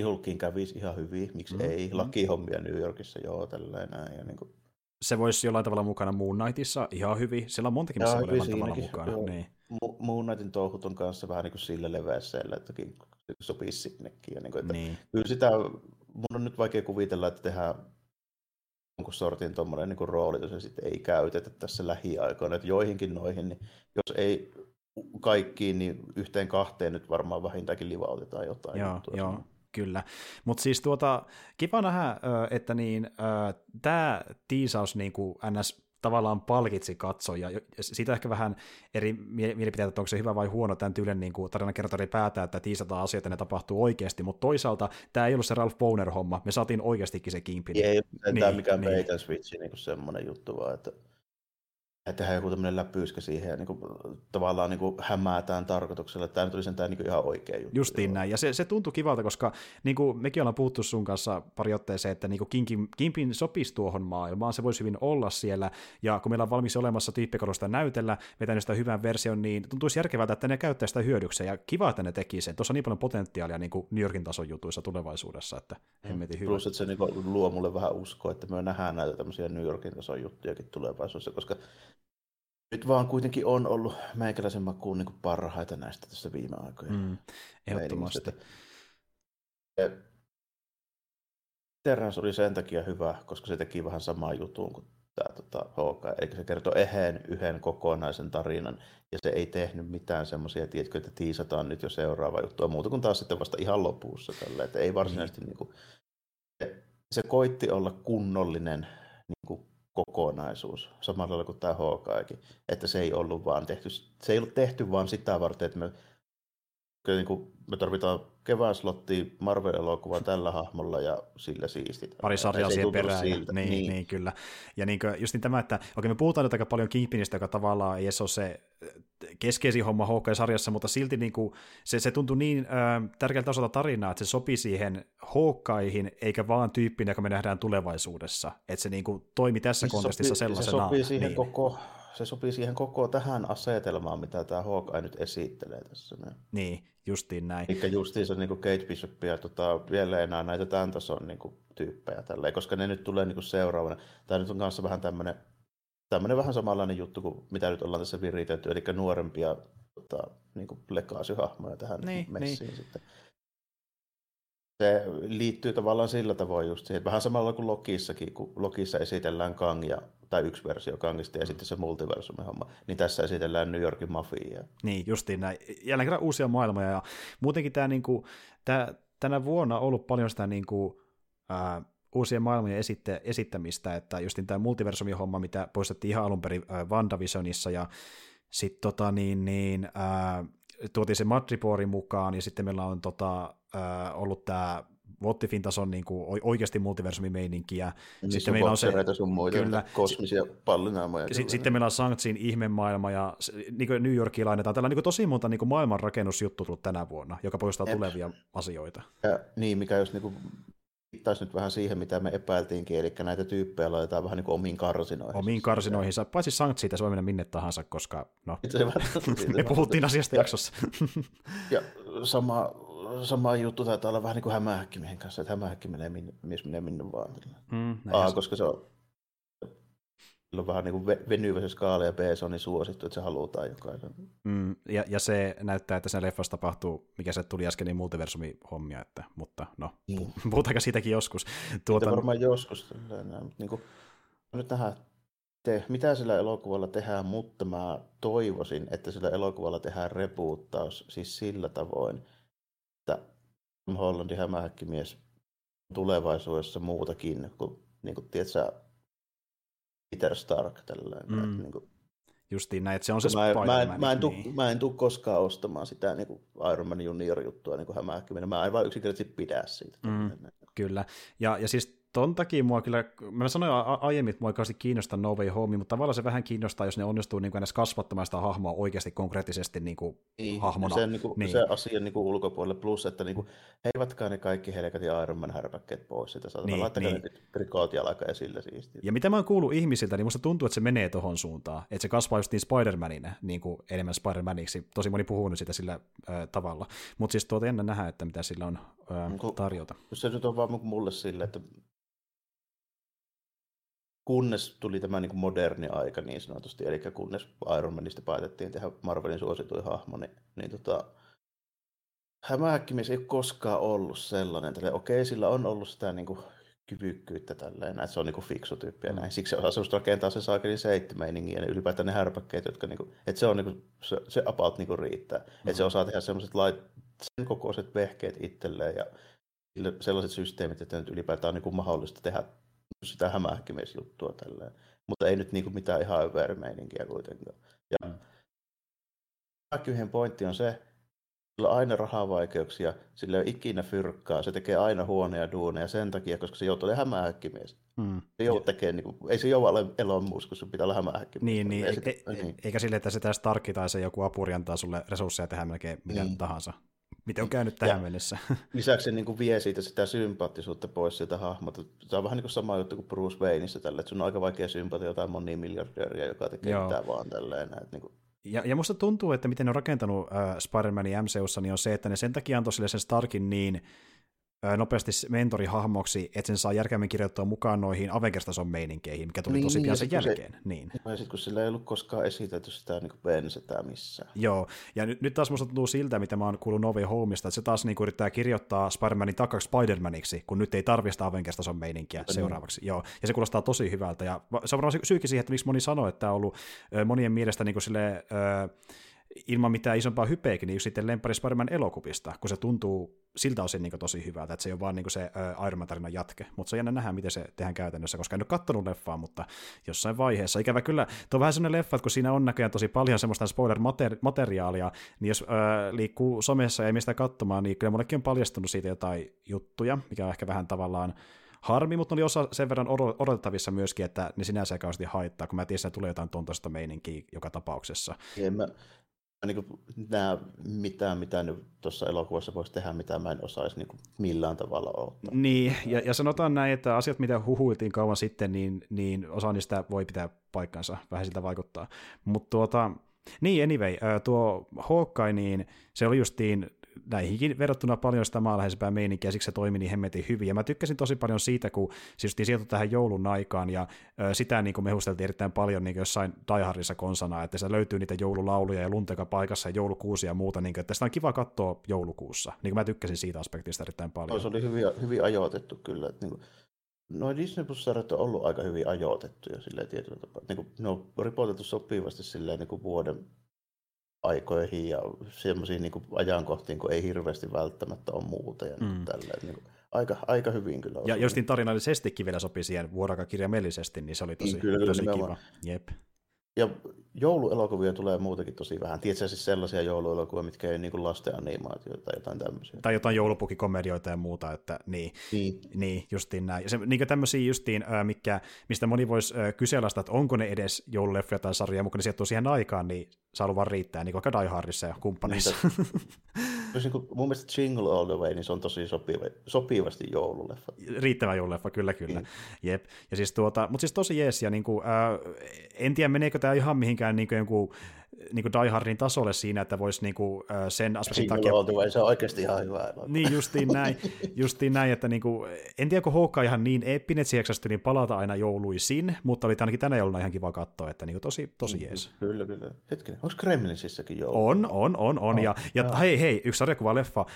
Hulkkiin kävisi ihan hyvin, miksi Mm, ei, mm. lakihommia New Yorkissa, joo, tälleen näin, ja niin kuin, Se voisi jollain tavalla mukana Moon Knightissa ihan hyvin. Sillä on montakin, missä voi olla tavalla mukana. joo. Niin. Moon Knightin touhut on kanssa vähän niin kuin sillä leveäsellä, että sopisi sinnekin, ja niin kuin, että Niin. kyllä sitä, mun on nyt vaikea kuvitella, että tehdään jonkun sortin tuommoinen niin rooli, jos se sitten ei käytetä tässä lähiaikoina, että joihinkin noihin, niin jos ei kaikkiin, niin yhteen kahteen nyt varmaan vähintäänkin livautetaan jotain. Joo, juttua joo, kyllä. Mutta siis tuota, kiva nähdä, että niin, tämä tiisaus niin kuin NS tavallaan palkitsi katsoja. Ja Siitä ehkä vähän eri mie- mielipiteitä, että onko se hyvä vai huono tämän tyylen niin tarinankertori päätää, että tiisataan asioita ja ne tapahtuu oikeasti, mutta toisaalta tämä ei ollut se Ralph Boner-homma, me saatiin oikeastikin se Kingpin. Ei ole Niin, niin, mikään niin. bait and switch niin semmoinen juttu, vaan että tehdään joku tämmöinen läpyyskä siihen ja niin kuin, tavallaan niin kuin hämäätään tarkoituksella, että tämä nyt oli sentään niin kuin ihan oikea juttu. Justiin näin, ja se, se tuntui kivalta, koska niin kuin mekin ollaan puhuttu sun kanssa pari otteeseen, että niin kuin Kinkin, Kimpin sopisi tuohon maailmaan, se voisi hyvin olla siellä, ja kun meillä on valmis olemassa tyyppikorosta näytellä, vetänyt sitä hyvän version, niin tuntuisi järkevältä, että ne käyttää sitä hyödykseen, ja kiva, että ne teki sen. Tuossa on niin paljon potentiaalia niin kuin New Yorkin tason jutuissa tulevaisuudessa, että hemmetin hyvä. Plus, että se niin luo mulle vähän uskoa, että me nähdään näitä tämmöisiä New Yorkin tason juttujakin tulevaisuudessa, koska nyt vaan kuitenkin on ollut meikäläisen makuun niin parhaita näistä tässä viime aikoina. Mm, ehdottomasti. Terrans oli sen takia hyvä, koska se teki vähän samaa jutun kuin tämä tota, HK. Eli se kertoi eheen yhden kokonaisen tarinan, ja se ei tehnyt mitään semmoisia, tiedätkö, että tiisataan nyt jo seuraava juttu, muuta kuin taas sitten vasta ihan lopussa. Tällä. Että ei varsinaisesti, mm. niin kuin, se, se koitti olla kunnollinen niin kuin, kokonaisuus, samalla tavalla kuin tämä Hawkeyekin, että se ei ollut vaan tehty, se ei ollut tehty vaan sitä varten, että me, niin kuin, me tarvitaan kevään slotti Marvel-elokuva tällä hahmolla ja sillä siistit. Pari sarjaa siihen perään. Niin, niin. niin, kyllä. Ja niin kuin, just niin tämä, että okei me puhutaan nyt aika paljon Kingpinistä, joka tavallaan ei edes ole se keskeisin homma Hawkeye-sarjassa, mutta silti niin kuin, se, se tuntui niin äh, tärkeältä osalta tarinaa, että se sopii siihen Hawkeihin, eikä vaan tyyppinä, joka me nähdään tulevaisuudessa. Että se niin kuin, toimi tässä se kontekstissa sopii, sellaisena. Se sopii siihen niin. koko se sopii siihen koko tähän asetelmaan, mitä tämä Hawkeye nyt esittelee tässä. Niin, justiin näin. Eli justiin se niin Kate Bishop ja tota, vielä enää näitä tämän tason niin kuin, tyyppejä tälleen, koska ne nyt tulee niin kuin seuraavana. Tämä nyt on kanssa vähän tämmöinen, tämmöinen vähän samanlainen juttu kuin mitä nyt ollaan tässä viritetty, eli nuorempia tota, niin kuin legacy-hahmoja tähän niin, messiin niin. sitten se liittyy tavallaan sillä tavoin just siihen, vähän samalla kuin Lokissakin, kun Lokissa esitellään Kangia, tai yksi versio Kangista ja sitten se multiversumi homma, niin tässä esitellään New Yorkin mafiaa. Niin, justiin näin. Jälleen kerran uusia maailmoja, ja muutenkin tämä, niin kuin, tämä tänä vuonna on ollut paljon sitä niin kuin, ää, uusien maailmojen esitte, esittämistä, että justin tämä multiversumi homma, mitä poistettiin ihan alun perin äh, WandaVisionissa, ja sitten tota, niin, niin, äh, tuotiin se Madriporin mukaan, ja sitten meillä on tota, äh, ollut tämä Wottifin tason niin kuin oikeasti multiversumimeininkiä. Niin sitten meillä on se, sun muita, kyllä, kosmisia pallinaamoja. S- sitten meillä on Sanktsin ihmemaailma ja niin kuin New Yorkiin lainetaan. Tällä on niin tosi monta niin maailmanrakennusjuttu tullut tänä vuonna, joka poistaa Jep. tulevia asioita. Ja, niin, mikä jos niin kuin viittaisi nyt vähän siihen, mitä me epäiltiinkin, eli näitä tyyppejä laitetaan vähän niin kuin omiin karsinoihin. Omiin karsinoihin, paitsi sankt siitä se voi mennä minne tahansa, koska no, <laughs> me puhuttiin asiasta jaksossa. ja sama, sama juttu taitaa olla vähän niin kuin hämähäkkimiehen kanssa, että hämähäkki menee minne, mies menee minne vaan. Mm, A, koska se on on vähän niin kuin venyvä se skaala ja B se on niin suosittu, että se halutaan jokaisen. Mm, ja, ja, se näyttää, että se leffassa tapahtuu, mikä se tuli äsken, niin multiversumi-hommia, että, mutta no, mm. puhutaanko siitäkin joskus. Tuota... varmaan joskus. Niin kuin, nyt nähdään, te, mitä sillä elokuvalla tehdään, mutta mä toivoisin, että sillä elokuvalla tehdään repuuttaus siis sillä tavoin, Hollandin hämähäkkimies tulevaisuudessa muutakin kuin, niin kuin tiedätkö, Peter Stark tällainen. Mm. Että, niin kuin, Justiin näin, että se on se mä, mä, en, mä, en tuu, niin. mä en tuu koskaan ostamaan sitä niin kuin Iron Man junior-juttua niin kuin hämähäkkiminen. Mä en vaan yksinkertaisesti pidä siitä. Mm, kyllä. Ja, ja siis ton takia mua kyllä, mä sanoin aiemmin, että mua ei kiinnosta No Way Home, mutta tavallaan se vähän kiinnostaa, jos ne onnistuu niin kuin kasvattamaan sitä hahmoa oikeasti konkreettisesti niin kuin niin, hahmona. Se, niin kuin, niin. se asia niin kuin ulkopuolelle, plus että niin kuin, heivatkaa ne kaikki helkat ja Iron Man härpäkkeet pois sitä, saatana, niin, laittakaa niin. ne trikoot jalka esille siistiä. Ja mitä mä oon kuullut ihmisiltä, niin musta tuntuu, että se menee tohon suuntaan, että se kasvaa just niin Spider-Manina, niin kuin enemmän Spider-Maniksi. Tosi moni puhuu nyt sitä sillä äh, tavalla. Mutta siis tuota ennen nähdä, että mitä sillä on äh, tarjota. Se nyt on vaan mulle sille, että kunnes tuli tämä niin kuin moderni aika niin sanotusti, eli kunnes Iron Manista päätettiin tehdä Marvelin suosituin hahmo, niin, niin tota, Hämähäkkimies ei koskaan ollut sellainen, että okei, sillä on ollut sitä niin kuin, kyvykkyyttä tälleen, että se on niin kuin fiksu tyyppi ja näin. Siksi se osaa semmoista rakentaa se saakeli seitsemäningin ja ylipäätään ne härpäkkeet, jotka niin kuin, että se on niin kuin, se, se about niin kuin riittää. Mm-hmm. Että se osaa tehdä semmoiset lait, sen kokoiset vehkeet itselleen ja sellaiset systeemit, että nyt ylipäätään on niin kuin mahdollista tehdä sitä hämähäkkimisjuttua tälleen. Mutta ei nyt niinku mitään ihan övermeininkiä kuitenkaan. Ja mm. pointti on se, sillä on aina rahavaikeuksia, sillä ei ole ikinä fyrkkaa, se tekee aina huoneja duuneja sen takia, koska se joutuu olemaan hämähäkkimies. Mm. Se joutuu tekemään, niin kuin, ei se joudu ole elomuus, kun sun pitää olla hämähäkkimies. Niin, niin, Ei e- e- niin. eikä sille, että se tässä Starkki tai se joku apuri antaa sulle resursseja tehdä melkein mitä Niin. tahansa. Miten on käynyt tähän Ja- mennessä? <laughs> Lisäksi se niin kuin vie siitä sitä sympaattisuutta pois sieltä hahmota. Tämä on vähän niin kuin sama juttu kuin Bruce Wayneissa tällä, että sun on aika vaikea sympatia jotain monia miljardööriä, joka tekee Joo. mitään vaan tälleen. Että niin kuin, Ja, ja musta tuntuu, että miten ne on rakentanut äh, Spider-Manin MCUssa, niin on se, että ne sen takia antoi sille sen Starkin niin nopeasti mentorihahmoksi, että sen saa järkeämmin kirjoittaa mukaan noihin Avengers-tason meininkeihin, mikä tuli Niin, tosi niin, pian ja sen kun se- jälkeen. Niin. ja sitten kun sillä ei ollut koskaan esitetty sitä niin kuin bensetää missään. Joo, ja nyt, nyt taas musta tuntuu siltä, mitä mä oon kuullut Novi Homeista, että se taas niinku yrittää kirjoittaa Spider-Manin takaksi Spider-Maniksi, kun nyt ei tarvitse sitä Avengers-tason meininkiä Niin. seuraavaksi. Joo, ja se kuulostaa tosi hyvältä, ja se on varmaan sy- syykin siihen, että miksi moni sanoo, että tämä on ollut monien mielestä niinku sille, ö, ilman mitään isompaa hypeäkin, niin sitten lempari Spider-Man elokuvista, kun se tuntuu siltä osin niin tosi hyvältä, että se ei ole vaan niin se Iron Man-tarinan jatke, mutta se on jännä nähdä, miten se tehdään käytännössä, koska en ole kattonut leffaa, mutta jossain vaiheessa. Ikävä kyllä, tuo on vähän sellainen leffa, että kun siinä on näköjään tosi paljon semmoista spoiler-materiaalia, niin jos ö, liikkuu somessa ja ei mistä katsomaan, niin kyllä mullekin on paljastunut siitä jotain juttuja, mikä on ehkä vähän tavallaan harmi, mutta oli osa sen verran odo- odotettavissa myöskin, että ne sinänsä ei kauheasti haittaa, kun mä tiesin, että tulee jotain tuontoista meininkiä joka tapauksessa. En mä, niin näe mitään, mitä nyt tuossa elokuvassa voisi tehdä, mitä mä en osaisi niin kuin millään tavalla odottaa. Niin, ja, ja sanotaan näin, että asiat, mitä huhuiltiin kauan sitten, niin, niin osa niistä voi pitää paikkansa, vähän siltä vaikuttaa. Mutta tuota, niin anyway, tuo Hawkeye, niin se oli justiin näihinkin verrattuna paljon sitä maanläheisempää meininkiä, siksi se toimi niin hemmetin hyvin. Ja mä tykkäsin tosi paljon siitä, kun justiin sijoitui tähän joulun aikaan, ja ö, sitä niin kuin mehusteltiin erittäin paljon niin kuin jossain Daihardissa konsana, että se löytyy niitä joululauluja ja lunta joka paikassa ja joulukuusi ja muuta, niin kuin, että sitä on kiva katsoa joulukuussa. Niin kuin mä tykkäsin siitä aspektista erittäin paljon. Se oli hyvin, hyvin ajoitettu kyllä. Että niin kuin, noin Disney Plus-sarjat on ollut aika hyvin ajoitettuja silleen tietyllä tapaa. Niin kuin, ne on ripotettu sopivasti silleen niin kuin vuoden aikoihin ja semmoisiin niin ajankohtiin, kun ei hirveästi välttämättä ole muuta. Ja niin Mm. tälleen, niin kuin, aika, aika hyvin kyllä. Ja osuu. justiin tarinallisestikin vielä sopi siihen vuorakakirjaimellisesti, niin se oli tosi, Niin, kyllä, kyllä, tosi kiva. nimenomaan. Jep. Ja jouluelokuvia tulee muutenkin tosi vähän. Tiedätkö siis sellaisia jouluelokuvia, mitkä ei niin kuin lasten animaatioita tai jotain tämmöisiä? Tai jotain joulupukikomedioita ja muuta, että niin, Niin. niin justiin näin. Ja se, niin tämmöisiä justiin, mikä, mistä moni voisi kyseenalaistaa, että onko ne edes joululeffoja tai sarjoja, mutta ne sijoittuu siihen aikaan, niin saa luvan riittää, niin kuin vaikka Die Hardissa ja kumppaneissa. Jos niin kuin, mun mielestä Jingle All the Way, niin se on tosi sopiva, sopivasti joululeffa. Riittävä joululeffa, kyllä kyllä. Niin. Jep. Ja siis tuota, mutta siis tosi jees, ja niinku, ää, en tiedä meneekö tämä ihan mihinkään niinku jonkun niinku Die Hardin tasolle siinä, että voisi niinku, ää, sen aspektin takia se on oikeasti ihan hyvä elokuva. Niin, justiin näin, justiin näin että niinku, en tiedä, kun Hawkeye ihan niin eeppinen, että niin palata aina jouluisin, mutta oli ainakin tänä jouluna ihan kiva katsoa, että niinku tosi, tosi Mm. jees. Kyllä, kyllä. Hetkinen, onko Gremlinsissäkin joulu? On, on, on, on. Oh, ja, ja joo. hei, hei, yksi sarjakuvaleffa, uh,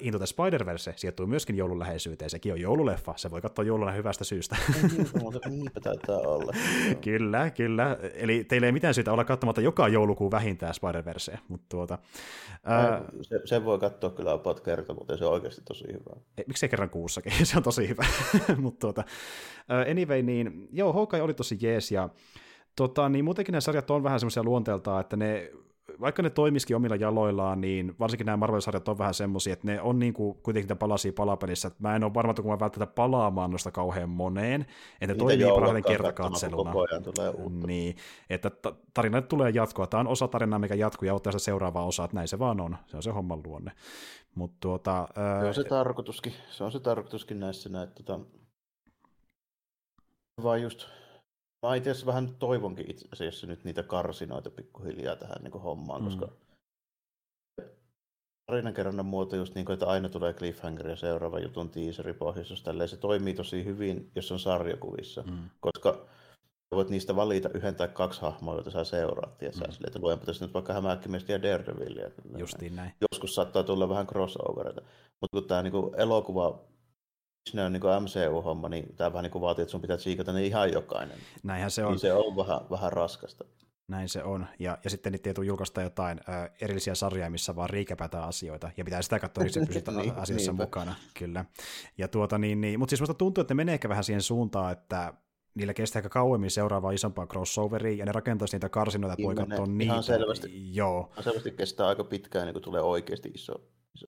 Into the Spider-Verse, sijoittuu myöskin joulun läheisyyteen. Sekin on joululeffa, se voi katsoa jouluna hyvästä syystä. Ei niinpä, taitaa olla. <laughs> Kyllä, kyllä. Eli teillä ei mitään syytä olla katsomatta joka joulukuu vähintään Spider-Versea, mutta tuota... Uh, Se, sen voi katsoa kyllä about kerta, mutta se on oikeasti tosi hyvä. Ei, miksei kerran kuussakin, <laughs> se on tosi hyvä. <laughs> Mutta tuota, anyway, niin joo, Hawkeye oli tosi jees, ja tota, niin muutenkin nämä sarjat on vähän semmoisia luonteeltaan, että ne, vaikka ne toimisikin omilla jaloillaan, niin varsinkin nämä Marvel-sarjat on vähän semmoisia, että ne on niin kuin kuitenkin niitä palasia palapelissä, että mä en ole varma, että kun mä välttämättä palaamaan noista kauhean moneen, että ne toimii parhaiten kertakatseluna. Niin, että ta- tarina tulee jatkoa. Tämä on osa tarinaa, mikä jatkuu ja ottaa sitä seuraavaa osaa, että näin se vaan on. Se on se homman luonne. Mutta tuota, ää, Se on se tarkoituskin, se on se tarkoituskin näissä että tota, vaan just, mä itse asiassa vähän toivonkin itse asiassa nyt niitä karsinoita pikkuhiljaa tähän niin hommaan, Mm. koska tarinankerronnan muoto just niin kuin, että aina tulee cliffhanger ja seuraava jutun teaseri pohjassa, tälleen se toimii tosi hyvin, jos on sarjakuvissa, mm, koska sä voit niistä valita yhden tai kaksi hahmoa, joita sä seuraat, ja Mm. mm. silleen, että luenpa tässä nyt vaikka hämähäkkimiestä ja Daredevilia. justiin näin. joskus saattaa tulla vähän crossovereita. Mutta kun tämä niinku elokuva, ne on niinku MCU-homma, niin tämä vähän niinku vaatii, että sun pitää tsiikata ne ihan jokainen. Näinhän se on. niin se on vähän, vähän raskasta. Näin se on. Ja, ja sitten niitä ei tule julkaista jotain ö, erillisiä sarjoja, missä vaan riikäpätään asioita. Ja pitää sitä katsoa, että se <laughs> pysyt Niin, asiassa niinpä. mukana. Kyllä. Ja tuota, niin, niin, mutta siis musta tuntuu, että ne menee ehkä vähän siihen suuntaan, että niillä kestää aika kauemmin seuraavaa isompaa crossoveria, ja ne rakentaisi niitä karsinoita, että voi Niin, katsoa niitä. ihan selvästi. Joo, No selvästi kestää aika pitkään, niin kun tulee oikeasti iso. iso.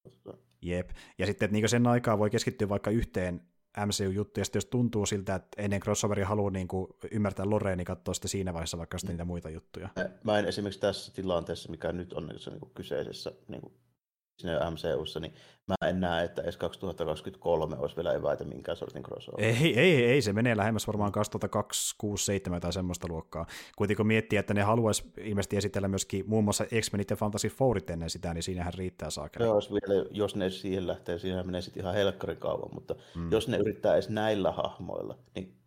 Jep. Ja sitten, että niinku sen aikaa voi keskittyä vaikka yhteen MCU-juttu, ja sitten jos tuntuu siltä, että ennen crossoveria haluaa niinku ymmärtää Loreen, niin katsoo sitten siinä vaiheessa vaikka sitten niitä muita juttuja. Mä- en esimerkiksi tässä tilanteessa, mikä nyt on niin kuin kyseisessä niin kuin siinä MCUssa, niin mä en näe, että edes 2023 olisi vielä eväitä minkään sortin crossover. Ei, ei, ei, se menee lähemmäs varmaan 2027 tai semmoista luokkaa. Kuitenkin kun miettii, että ne haluaisi ilmeisesti esitellä myöskin muun muassa X-Menit ja Fantasy Fourit ennen sitä, niin siinähän riittää saakeli. Olisi vielä, jos ne siihen lähtee, siinä menee sitten ihan helkkarin kauan, mutta mm. jos ne yrittää edes näillä hahmoilla, niin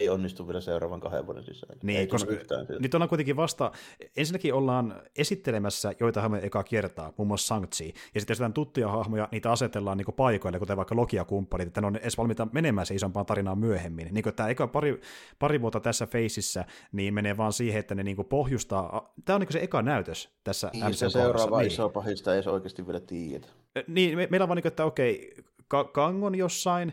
ei onnistu vielä seuraavan kahden vuoden sisällä. Niin, ei koska nyt ollaan kuitenkin vasta, ensinnäkin ollaan esittelemässä joita hahmoja eka kertaa, muun muassa Shang-Chi, ja sitten jos jotain tuttuja hahmoja, niitä asetellaan niin paikoille, kuten vaikka Lokia kumppanit, että ne on edes valmiita menemään se isompaan tarinaan myöhemmin. Niin tämä eka pari, pari vuotta tässä Faceissa, niin menee vaan siihen, että ne niin pohjustaa, tämä on niin se eka näytös tässä Niin, se seuraava Niin. iso pahista ei oikeasti vielä tiedä. Niin, me, meillä on vaan niin, että okei, Ka- Kang on jossain,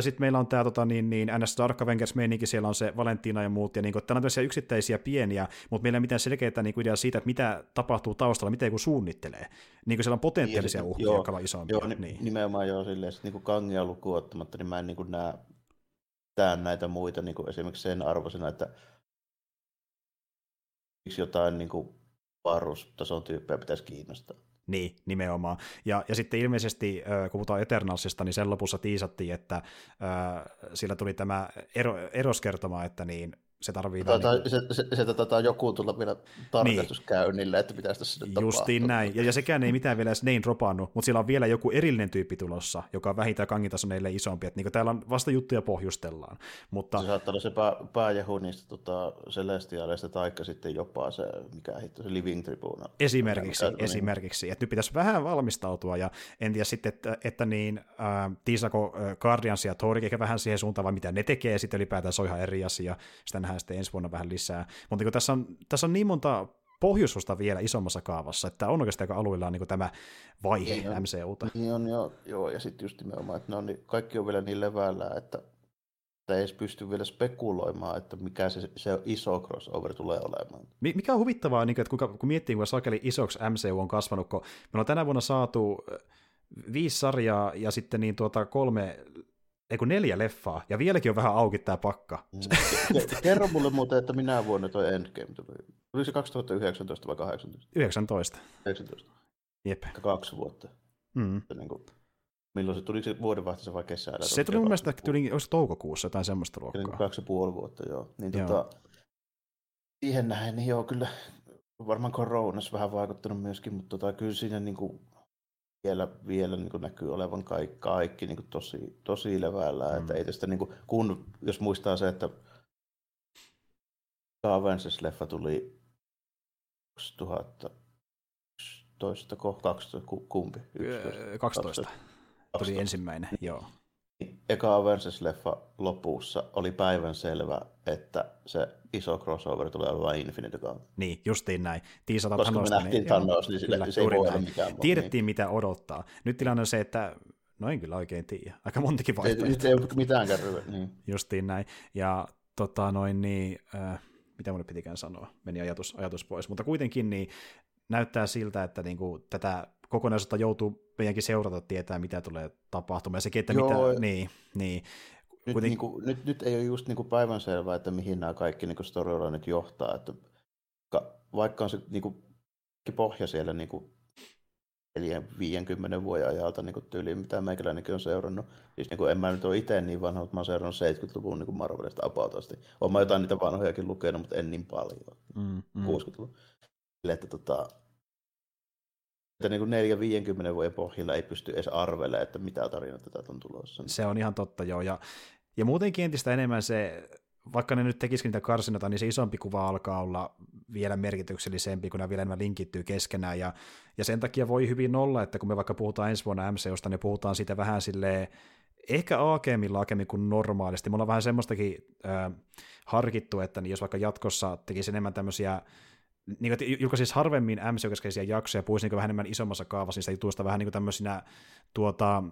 sitten meillä on tämä tota, niin, niin NS Dark Avengers meininki, siellä on se Valentina ja muut, ja niin täällä on tämmöisiä yksittäisiä pieniä, mutta meillä ei ole mitään selkeää niin ideaa siitä, että mitä tapahtuu taustalla, miten joku suunnittelee. Niin kuin siellä on potentiaalisia Niin, uhkia, joo, jotka ovat isompia. Joo, niin. niin. nimenomaan joo silleen, että niin Kangia lukuun ottamatta, niin mä en niin kuin näe mitään näitä muita niin kuin esimerkiksi sen arvoisena, että miksi jotain niin kuin varustason tyyppejä pitäisi kiinnostaa. Niin, nimenomaan. Ja, ja sitten ilmeisesti, kun puhutaan Eternalsista, niin sen lopussa tiisattiin, että äh, sillä tuli tämä ero, eroskertoma, että niin se tarvii... Taitaa, niin se, se, se taitaa joku tulla vielä tarkastuskäynnille, että pitäisi tässä nyt Justiin tapahtua. näin. Ja, ja sekään ei mitään vielä edes Nein dropannut, mutta sillä on vielä joku erillinen tyyppi tulossa, joka on vähintään kangitasoneille isompi. Että niin täällä on vasta juttuja pohjustellaan. Mutta Se saattaa olla se pää, pääjehu niistä tota, Celestialeista, taikka sitten jopa se, mikä hitto, se Living Tribuna. esimerkiksi, Mikä- niin. esimerkiksi että nyt pitäisi vähän valmistautua, ja en tiedä sitten, että, että niin, äh, tiisako äh, Guardians ja ehkä vähän siihen suuntaan, vai mitä ne tekee, ja sitten ylipäätään se on ihan eri asia, sitä nähdään sitten ensi vuonna vähän lisää. Mutta niin tässä, on, tässä on niin monta pohjustusta vielä isommassa kaavassa, että on oikeastaan aika alueilla niin tämä vaihe Niin on. MCUta. Niin on, joo, joo ja sitten just nimenomaan, että ne on, niin, kaikki on vielä niin levällä, että, että ei edes pysty vielä spekuloimaan, että mikä se, se iso crossover tulee olemaan. Mi- Mikä on huvittavaa, niin kuin, että kuinka, kun miettii, kuinka sakeli isoksi MCU on kasvanut, kun me on tänä vuonna saatu viisi sarjaa ja sitten niin tuota kolme, ei kun neljä leffaa, ja vieläkin on vähän auki tämä pakka. Mm. Ke- <laughs> Kerro mulle muuten, että minä vuonna toi Endgame tuli. Tuli se 2019 vai 18? 19. 19. Jep. Kaksi vuotta. Mm. Niin kuin, milloin se tuli, se vuodenvaihtossa vai kesällä? Se tuli mun mielestä tyyliin, oliko se toukokuussa jotain semmoista luokkaa. kaksi ja puoli vuotta, joo. Niin Joo. tota, siihen nähden, niin joo, kyllä varmaan koronas vähän vaikuttanut myöskin, mutta tota, kyllä siinä niin kuin vielä, vielä niin kuin näkyy olevan kaikki, kaikki niin kuin tosi, tosi levällä. Mm. Että ei tästä, niin kuin, kun, jos muistaa se, että Avengers-leffa tuli 2011, ko- 12, ku- kumpi? 11. Öö, 12 tuli 12. ensimmäinen, joo. Eka Avengers-leffa lopussa oli päivän selvä, että se iso crossover tulee olemaan Infinity Gauntlet. Niin, justiin näin. Tiisataan Koska me Thanosta, nähtiin joo, Thanos, niin kyllä, se ei voi olla mikään muu. Tiedettiin, mitä odottaa. Nyt tilanne on se, että no en kyllä oikein tiedä. Aika montakin Niin. Ei, vaihtoehtoa. nyt ei ole mitään kärryä. Niin. Justiin näin. Ja tota noin niin, äh, mitä mun pitikään sanoa, meni ajatus, ajatus pois, mutta kuitenkin niin näyttää siltä, että niinku tätä kokonaisuutta joutuu meidänkin seurata tietää, mitä tulee tapahtumaan. Ja sekin, että Joo. mitä, niin, niin. Nyt, Kuiten- niin kuin, nyt, nyt ei ole just niin kuin päivänselvää, että mihin nämä kaikki niin storylineit johtaa. Että, ka- vaikka on se niin kuin, pohja siellä niin kuin 50 vuoden ajalta niin tyyliin, mitä meikäläinenkin on seurannut. Siis niin kuin, en mä nyt ole itse niin vanha, mutta mä oon seurannut 70-luvun niin Marvelista apautasti. Olen mä jotain niitä vanhojakin lukenut, mutta en niin paljon. Mm, mm. 60-luvun. Sille, että tota, että niin kuin 4-50 vuoden pohjilla ei pysty edes arvelemaan, että mitä tarinaa tätä on tulossa. Se on ihan totta, joo. Ja, ja muutenkin entistä enemmän se, vaikka ne nyt tekisikin niitä karsinota, niin se isompi kuva alkaa olla vielä merkityksellisempi, kun nämä vielä enemmän linkittyy keskenään. Ja, ja sen takia voi hyvin olla, että kun me vaikka puhutaan ensi vuonna MCOsta, niin puhutaan siitä vähän silleen, ehkä aakeemmin laakemmin kuin normaalisti. Me ollaan vähän semmoistakin äh, harkittu, että jos vaikka jatkossa tekisi enemmän tämmöisiä niin kuin, julkaisisi harvemmin MCU-keskeisiä jaksoja, puhuisi niin vähän enemmän isommassa kaavassa niistä jutuista, vähän niin kuin tämmöisinä tuota,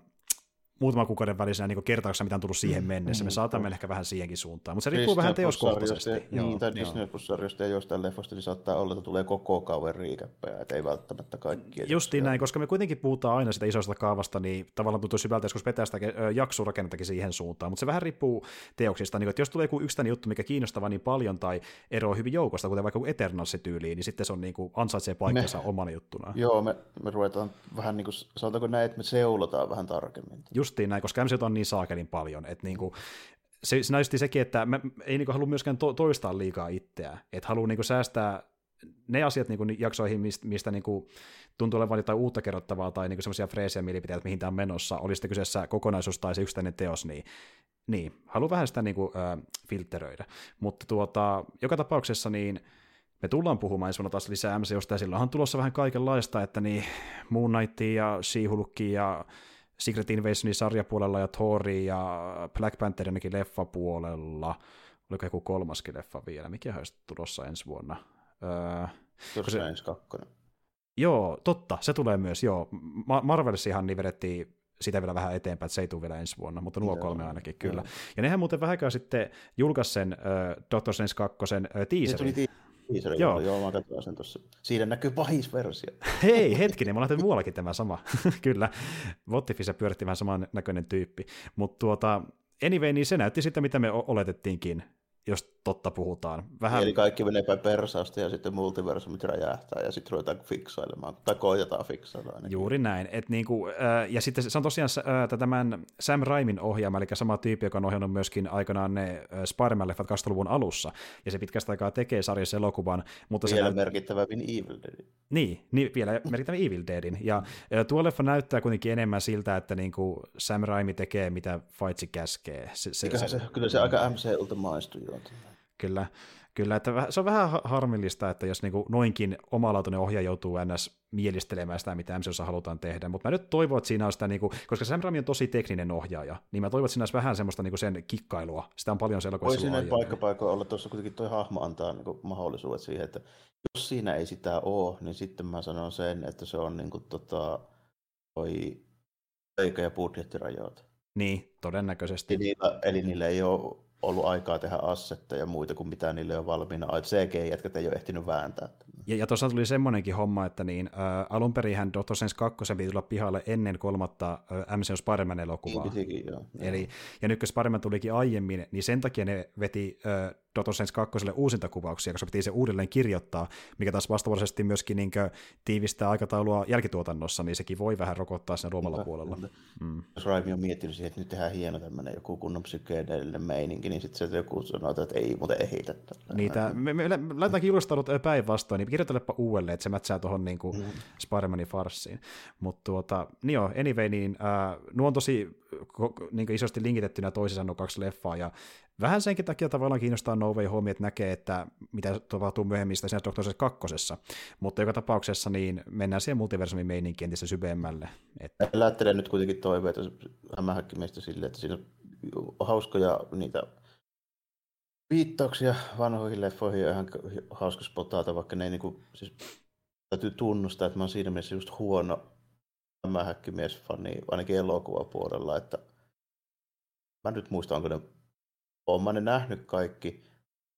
muutaman kuukauden välisenä niin kertauksena, mitä on tullut siihen mm, mennessä. Me mm, saatamme mennä ehkä vähän siihenkin suuntaan, mutta se riippuu vähän teoskohtaisesti. Niin, tai Disney Plus-sarjoista ja jostain leffosta, niin saattaa olla, että tulee koko kauden riikäppejä, että ei välttämättä kaikki. Justiin näin, koska me kuitenkin puhutaan aina sitä isosta kaavasta, niin tavallaan tuntuu hyvältä joskus vetää sitä jaksorakennettakin siihen suuntaan, mutta se vähän riippuu teoksista, niin että jos tulee joku yksittäinen juttu, mikä kiinnostaa niin paljon tai eroaa hyvin joukosta, kuten vaikka Eternalsi tyyliin, niin sitten se on niin kuin, ansaitsee paikkansa me, omana juttuna. Joo, me, me ruvetaan vähän niin kuin, sanotaanko näin, että me seulotaan vähän tarkemmin. Justiin näin, koska MCU on niin saakelin paljon, että niin kuin, se, se näytti sekin, että mä ei niin halua myöskään to, toistaa liikaa itseä, että haluaa niin säästää ne asiat niin kuin, jaksoihin, mistä, mistä niin kuin, tuntuu olevan jotain uutta kerrottavaa tai niin semmoisia freesejä mielipiteitä, mihin tämä on menossa, oli sitten kyseessä kokonaisuus tai se yksittäinen teos, niin, niin haluan vähän sitä niin kuin, äh, filtteröidä. Mutta tuota, joka tapauksessa niin me tullaan puhumaan ensi taas lisää MCUsta, ja silloinhan tulossa vähän kaikenlaista, että niin Moon Knightia ja she ja Secret Invasionin sarjapuolella ja Thorin ja Black Panther ainakin leffapuolella. Oliko joku kolmaskin leffa vielä? Mikä olisi tulossa ensi vuonna? Öö, se ensi kakkonen. Joo, totta, se tulee myös, joo. Ma- Marvelsihan niin vedettiin sitä vielä vähän eteenpäin, että se ei tule vielä ensi vuonna, mutta nuo joo, kolme ainakin kyllä. Joo. Ja nehän muuten vähänkään sitten julkaisi sen uh, Doctor Strange 2 uh, teaserin. Teaserin, joo. joo, mä sen tuossa. Siinä näkyy pahis versio. <laughs> Hei, hetkinen, mä olen muuallakin tämä sama. <laughs> kyllä, Vottifissa pyöritti vähän saman näköinen tyyppi. Mutta tuota, anyway, niin se näytti sitä, mitä me oletettiinkin jos totta puhutaan. Vähän... Eli kaikki menee päin persausta ja sitten multiversumit räjähtää ja sitten ruvetaan fiksailemaan, tai koitetaan fiksailla ainakin. Juuri näin. Et niinku, äh, ja sitten se on tosiaan äh, tämän Sam Raimin ohjaama, eli sama tyyppi, joka on ohjannut myöskin aikanaan ne äh, Spider-Man-leffat 2000-luvun alussa, ja se pitkästä aikaa tekee sarjassa elokuvan. Mutta vielä se merkittävämmin Evil Deadin. Niin, niin vielä merkittävän <laughs> Evil Deadin. Ja äh, tuo leffa näyttää kuitenkin enemmän siltä, että niinku Sam Raimi tekee, mitä Faitsi käskee. Se, se, se, se, kyllä se aika MCUlta maistuu. Kyllä, kyllä että se on vähän harmillista, että jos niin noinkin omalaatuinen ohjaaja joutuu ns. mielistelemään sitä, mitä MCUssa halutaan tehdä, mutta mä nyt toivon, että siinä on sitä, niin kuin, koska Sam Raimi on tosi tekninen ohjaaja, niin mä toivon, että siinä olisi vähän semmoista niin kuin sen kikkailua, sitä on paljon selkoa. Voi siinä paikka olla, tuossa kuitenkin toi hahmo antaa niin kuin mahdollisuudet siihen, että jos siinä ei sitä ole, niin sitten mä sanon sen, että se on niin kuin, tota, toi eikä ja budjettirajoita. Niin, todennäköisesti. Eli niillä, eli niillä ei ole ollut aikaa tehdä assetteja ja muita kuin mitä niille on valmiina. CG-jätkät ei ole ehtinyt vääntää. Ja, ja tuossa tuli semmoinenkin homma, että niin, ä, alun perin Doctor Strange 2 piti tulla pihalle ennen kolmatta ä, MCU Spider-Man elokuvaa. Niin, pitikin, joo. Eli, ja nyt kun Spider-Man tulikin aiemmin, niin sen takia ne veti ä, Doctor Strange 2 uusintakuvauksia, koska piti se uudelleen kirjoittaa, mikä taas vastaavallisesti myöskin niin tiivistää aikataulua jälkituotannossa, niin sekin voi vähän rokottaa sen luomalla puolella. Mm. Jos Raimi on miettinyt siihen, että nyt tehdään hieno tämmöinen joku kunnon psykedeellinen meininki, niin sitten se joku sanoo, että ei muuten ehitä. Niitä, me, me, me laitetaankin julistaulut päinvastoin, niin kirjoitelepa uudelleen, että se mätsää tuohon niin mm. Spider-Manin farssiin. Mutta tuota, niin joo, anyway, niin äh, nuo on tosi niin isosti linkitettynä toisiinsa nuo kaksi leffaa, ja vähän senkin takia tavallaan kiinnostaa No Way Home, että näkee, että mitä tapahtuu myöhemmin siinä Doctor kakkosessa, mutta joka tapauksessa niin mennään siihen multiversumin meininkiin entistä syvemmälle. Että... Lähtelen nyt kuitenkin toiveita hämähäkkimistä silleen, että siinä on hauskoja niitä viittauksia vanhoihin leffoihin ja ihan hauska spotata, vaikka ne ei niinku, siis täytyy tunnustaa, että mä oon siinä mielessä just huono hämähäkkimies-fani, ainakin elokuvapuolella, että mä nyt muistan, onko ne olen ne nähnyt kaikki.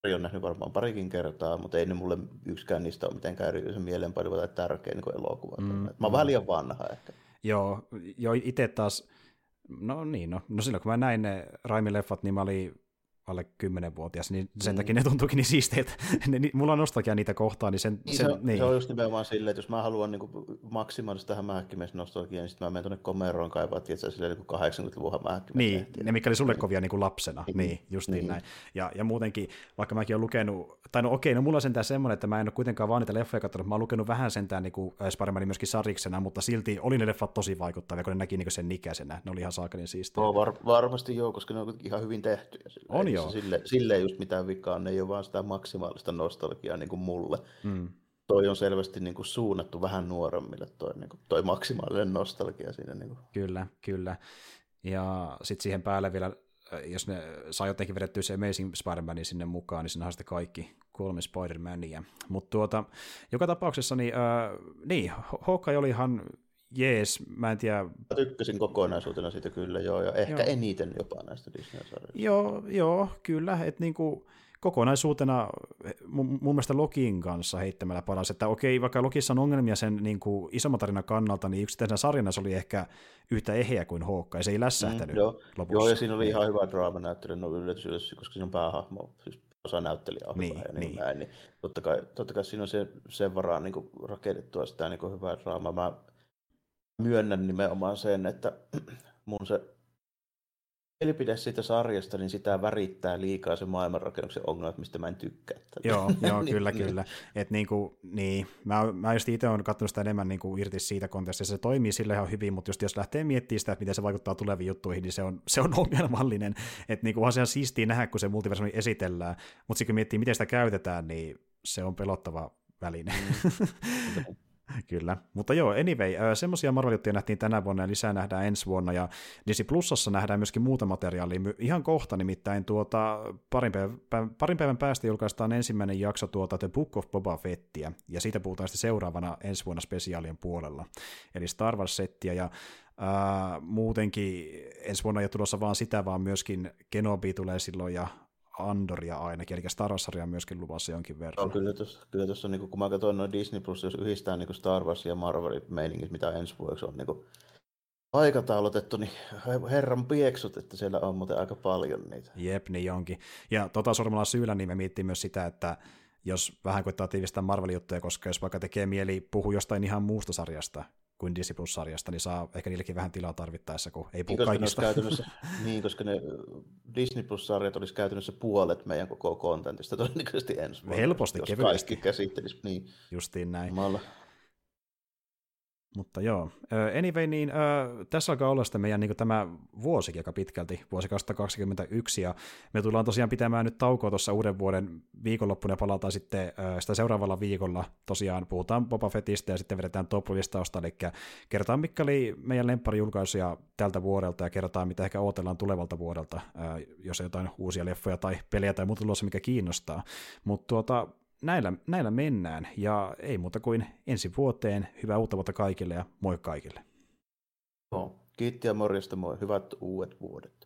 Pari on nähnyt varmaan parikin kertaa, mutta ei ne mulle yksikään niistä ole mitenkään erityisen mielenpainuva tai tärkeä niin elokuva. Mm, mä oon mm. vähän liian vanha ehkä. Joo, jo itse taas, no niin, no, no silloin kun mä näin ne Raimi-leffat, niin mä olin alle 10-vuotias, niin sen mm. takia ne tuntuukin niin siisteiltä. <laughs> mulla on nostalgia niitä kohtaa, niin sen... Niin sen se, on, niin. se on just nimenomaan silleen, että jos mä haluan niin maksimaalista tähän mähäkkimies nostalgiaa, niin sitten mä menen tuonne komeroon kaivaa, tietysti silleen niin 80-luvun mähäkkimies. Niin, ne mikä oli sulle kovia niin kuin lapsena, niin, niin just niin, niin näin. Ja, ja muutenkin, vaikka mäkin olen lukenut, tai no okei, no mulla on sentään semmoinen, että mä en ole kuitenkaan vaan niitä leffoja katsonut, mä oon lukenut vähän sentään niin kuin Spider-Manin myöskin sariksena, mutta silti oli ne leffat tosi vaikuttavia, kun ne näki niin sen ikäisenä, ne oli ihan saakelin siistejä. No, var, varmasti joo, koska ne on ihan hyvin tehty. On joo. Sille, sille ei just mitään vikaa, ne ei ole vaan sitä maksimaalista nostalgiaa niin kuin mulle. Mm. Toi on selvästi niin kuin suunnattu vähän nuoremmille toi, niin kuin, toi maksimaalinen nostalgia siinä. Niin kuin. Kyllä, kyllä. Ja sitten siihen päälle vielä, äh, jos ne saa jotenkin vedettyä se Amazing Spider-Manin sinne mukaan, niin sinnehän sitten kaikki kolme Spider-Mania. Mutta tuota, joka tapauksessa, niin, äh, niin Hawkeye oli ihan jees, mä en tiedä. Mä tykkäsin kokonaisuutena siitä kyllä joo, ja ehkä joo. eniten jopa näistä Disney-sarjoista. Joo, joo, kyllä, että niinku, kokonaisuutena mun, mun mielestä Lokin kanssa heittämällä paras, että okei, vaikka Lokissa on ongelmia sen niin kuin isomman tarinan kannalta, niin yksittäisenä sarjana se oli ehkä yhtä eheä kuin Hookka, ja se ei lässähtänyt mm, joo. lopussa. Joo, ja siinä oli ihan hyvä draamanäyttely, no yllätys, yllätys, koska siinä on päähahmo, siis osa näyttelijä on niin, hyvä ja niin, niin. Näin, niin totta, kai, totta kai siinä on se, sen varaan niin rakennettua sitä niin hyvää draamaa. Mä myönnän nimenomaan sen, että <clears throat> mun se mielipide siitä sarjasta, niin sitä värittää liikaa se maailmanrakennuksen ongelmat, mistä mä en tykkää. Joo, <laughs> joo niin, kyllä, niin. kyllä. Et niinku, niin, mä, mä just itse olen katsonut sitä enemmän niinku irti siitä kontekstista. Se toimii sille ihan hyvin, mutta just jos lähtee miettimään sitä, että miten se vaikuttaa tuleviin juttuihin, niin se on, se on <laughs> ongelmallinen. Että niinku, onhan se ihan siistiä nähdä, kun se multiversumi esitellään, mutta sitten kun miettii, miten sitä käytetään, niin se on pelottava väline. Mm. <laughs> <laughs> Kyllä, mutta joo, anyway, semmoisia marvel nähtiin tänä vuonna ja lisää nähdään ensi vuonna, ja Disney Plusassa nähdään myöskin muuta materiaalia. Ihan kohta, nimittäin tuota, parin, päivän, parin päivän päästä julkaistaan ensimmäinen jakso tuota The Book of Boba Fettiä, ja siitä puhutaan sitten seuraavana ensi vuonna spesiaalien puolella, eli Star Wars-settiä, ja ää, muutenkin ensi vuonna ei ole tulossa vaan sitä, vaan myöskin Kenobi tulee silloin, ja Andoria ainakin, eli Star wars on myöskin luvassa jonkin verran. No, kyllä tuossa, kyllä tuossa niin kun mä katsoin noin Disney Plus, jos yhdistää niin Star Wars ja Marvelin meiningit, mitä ensi vuodeksi on niin aikataulutettu, niin herran pieksut, että siellä on muuten aika paljon niitä. Jep, niin onkin. Ja tota sormalla syyllä, niin me miettii myös sitä, että jos vähän koittaa tiivistää Marvel-juttuja, koska jos vaikka tekee mieli puhua jostain ihan muusta sarjasta, kuin Disney Plus-sarjasta, niin saa ehkä niillekin vähän tilaa tarvittaessa, kun ei puhu niin, kaikista. Käytännössä, <laughs> niin, koska ne Disney Plus-sarjat olisi käytännössä puolet meidän koko kontentista todennäköisesti ensi vuonna. Helposti, jos kevyesti. kaikki käsittelisi. Niin. Justiin näin. Malla. Mutta joo, anyway, niin äh, tässä alkaa olla sitten meidän niin tämä vuosi aika pitkälti, vuosi 2021, ja me tullaan tosiaan pitämään nyt taukoa tuossa uuden vuoden viikonloppuna ja palataan sitten sitä seuraavalla viikolla. Tosiaan puhutaan Boba Fettistä ja sitten vedetään top eli kerrotaan mikä oli meidän lempparijulkaisuja tältä vuodelta ja kerrotaan mitä ehkä odotellaan tulevalta vuodelta, jos on jotain uusia leffoja tai pelejä tai muuta tulossa, mikä kiinnostaa. Mutta tuota, näillä, näillä mennään, ja ei muuta kuin ensi vuoteen. Hyvää uutta vuotta kaikille ja moi kaikille. No, kiitti ja morjesta, moi. Hyvät uudet vuodet.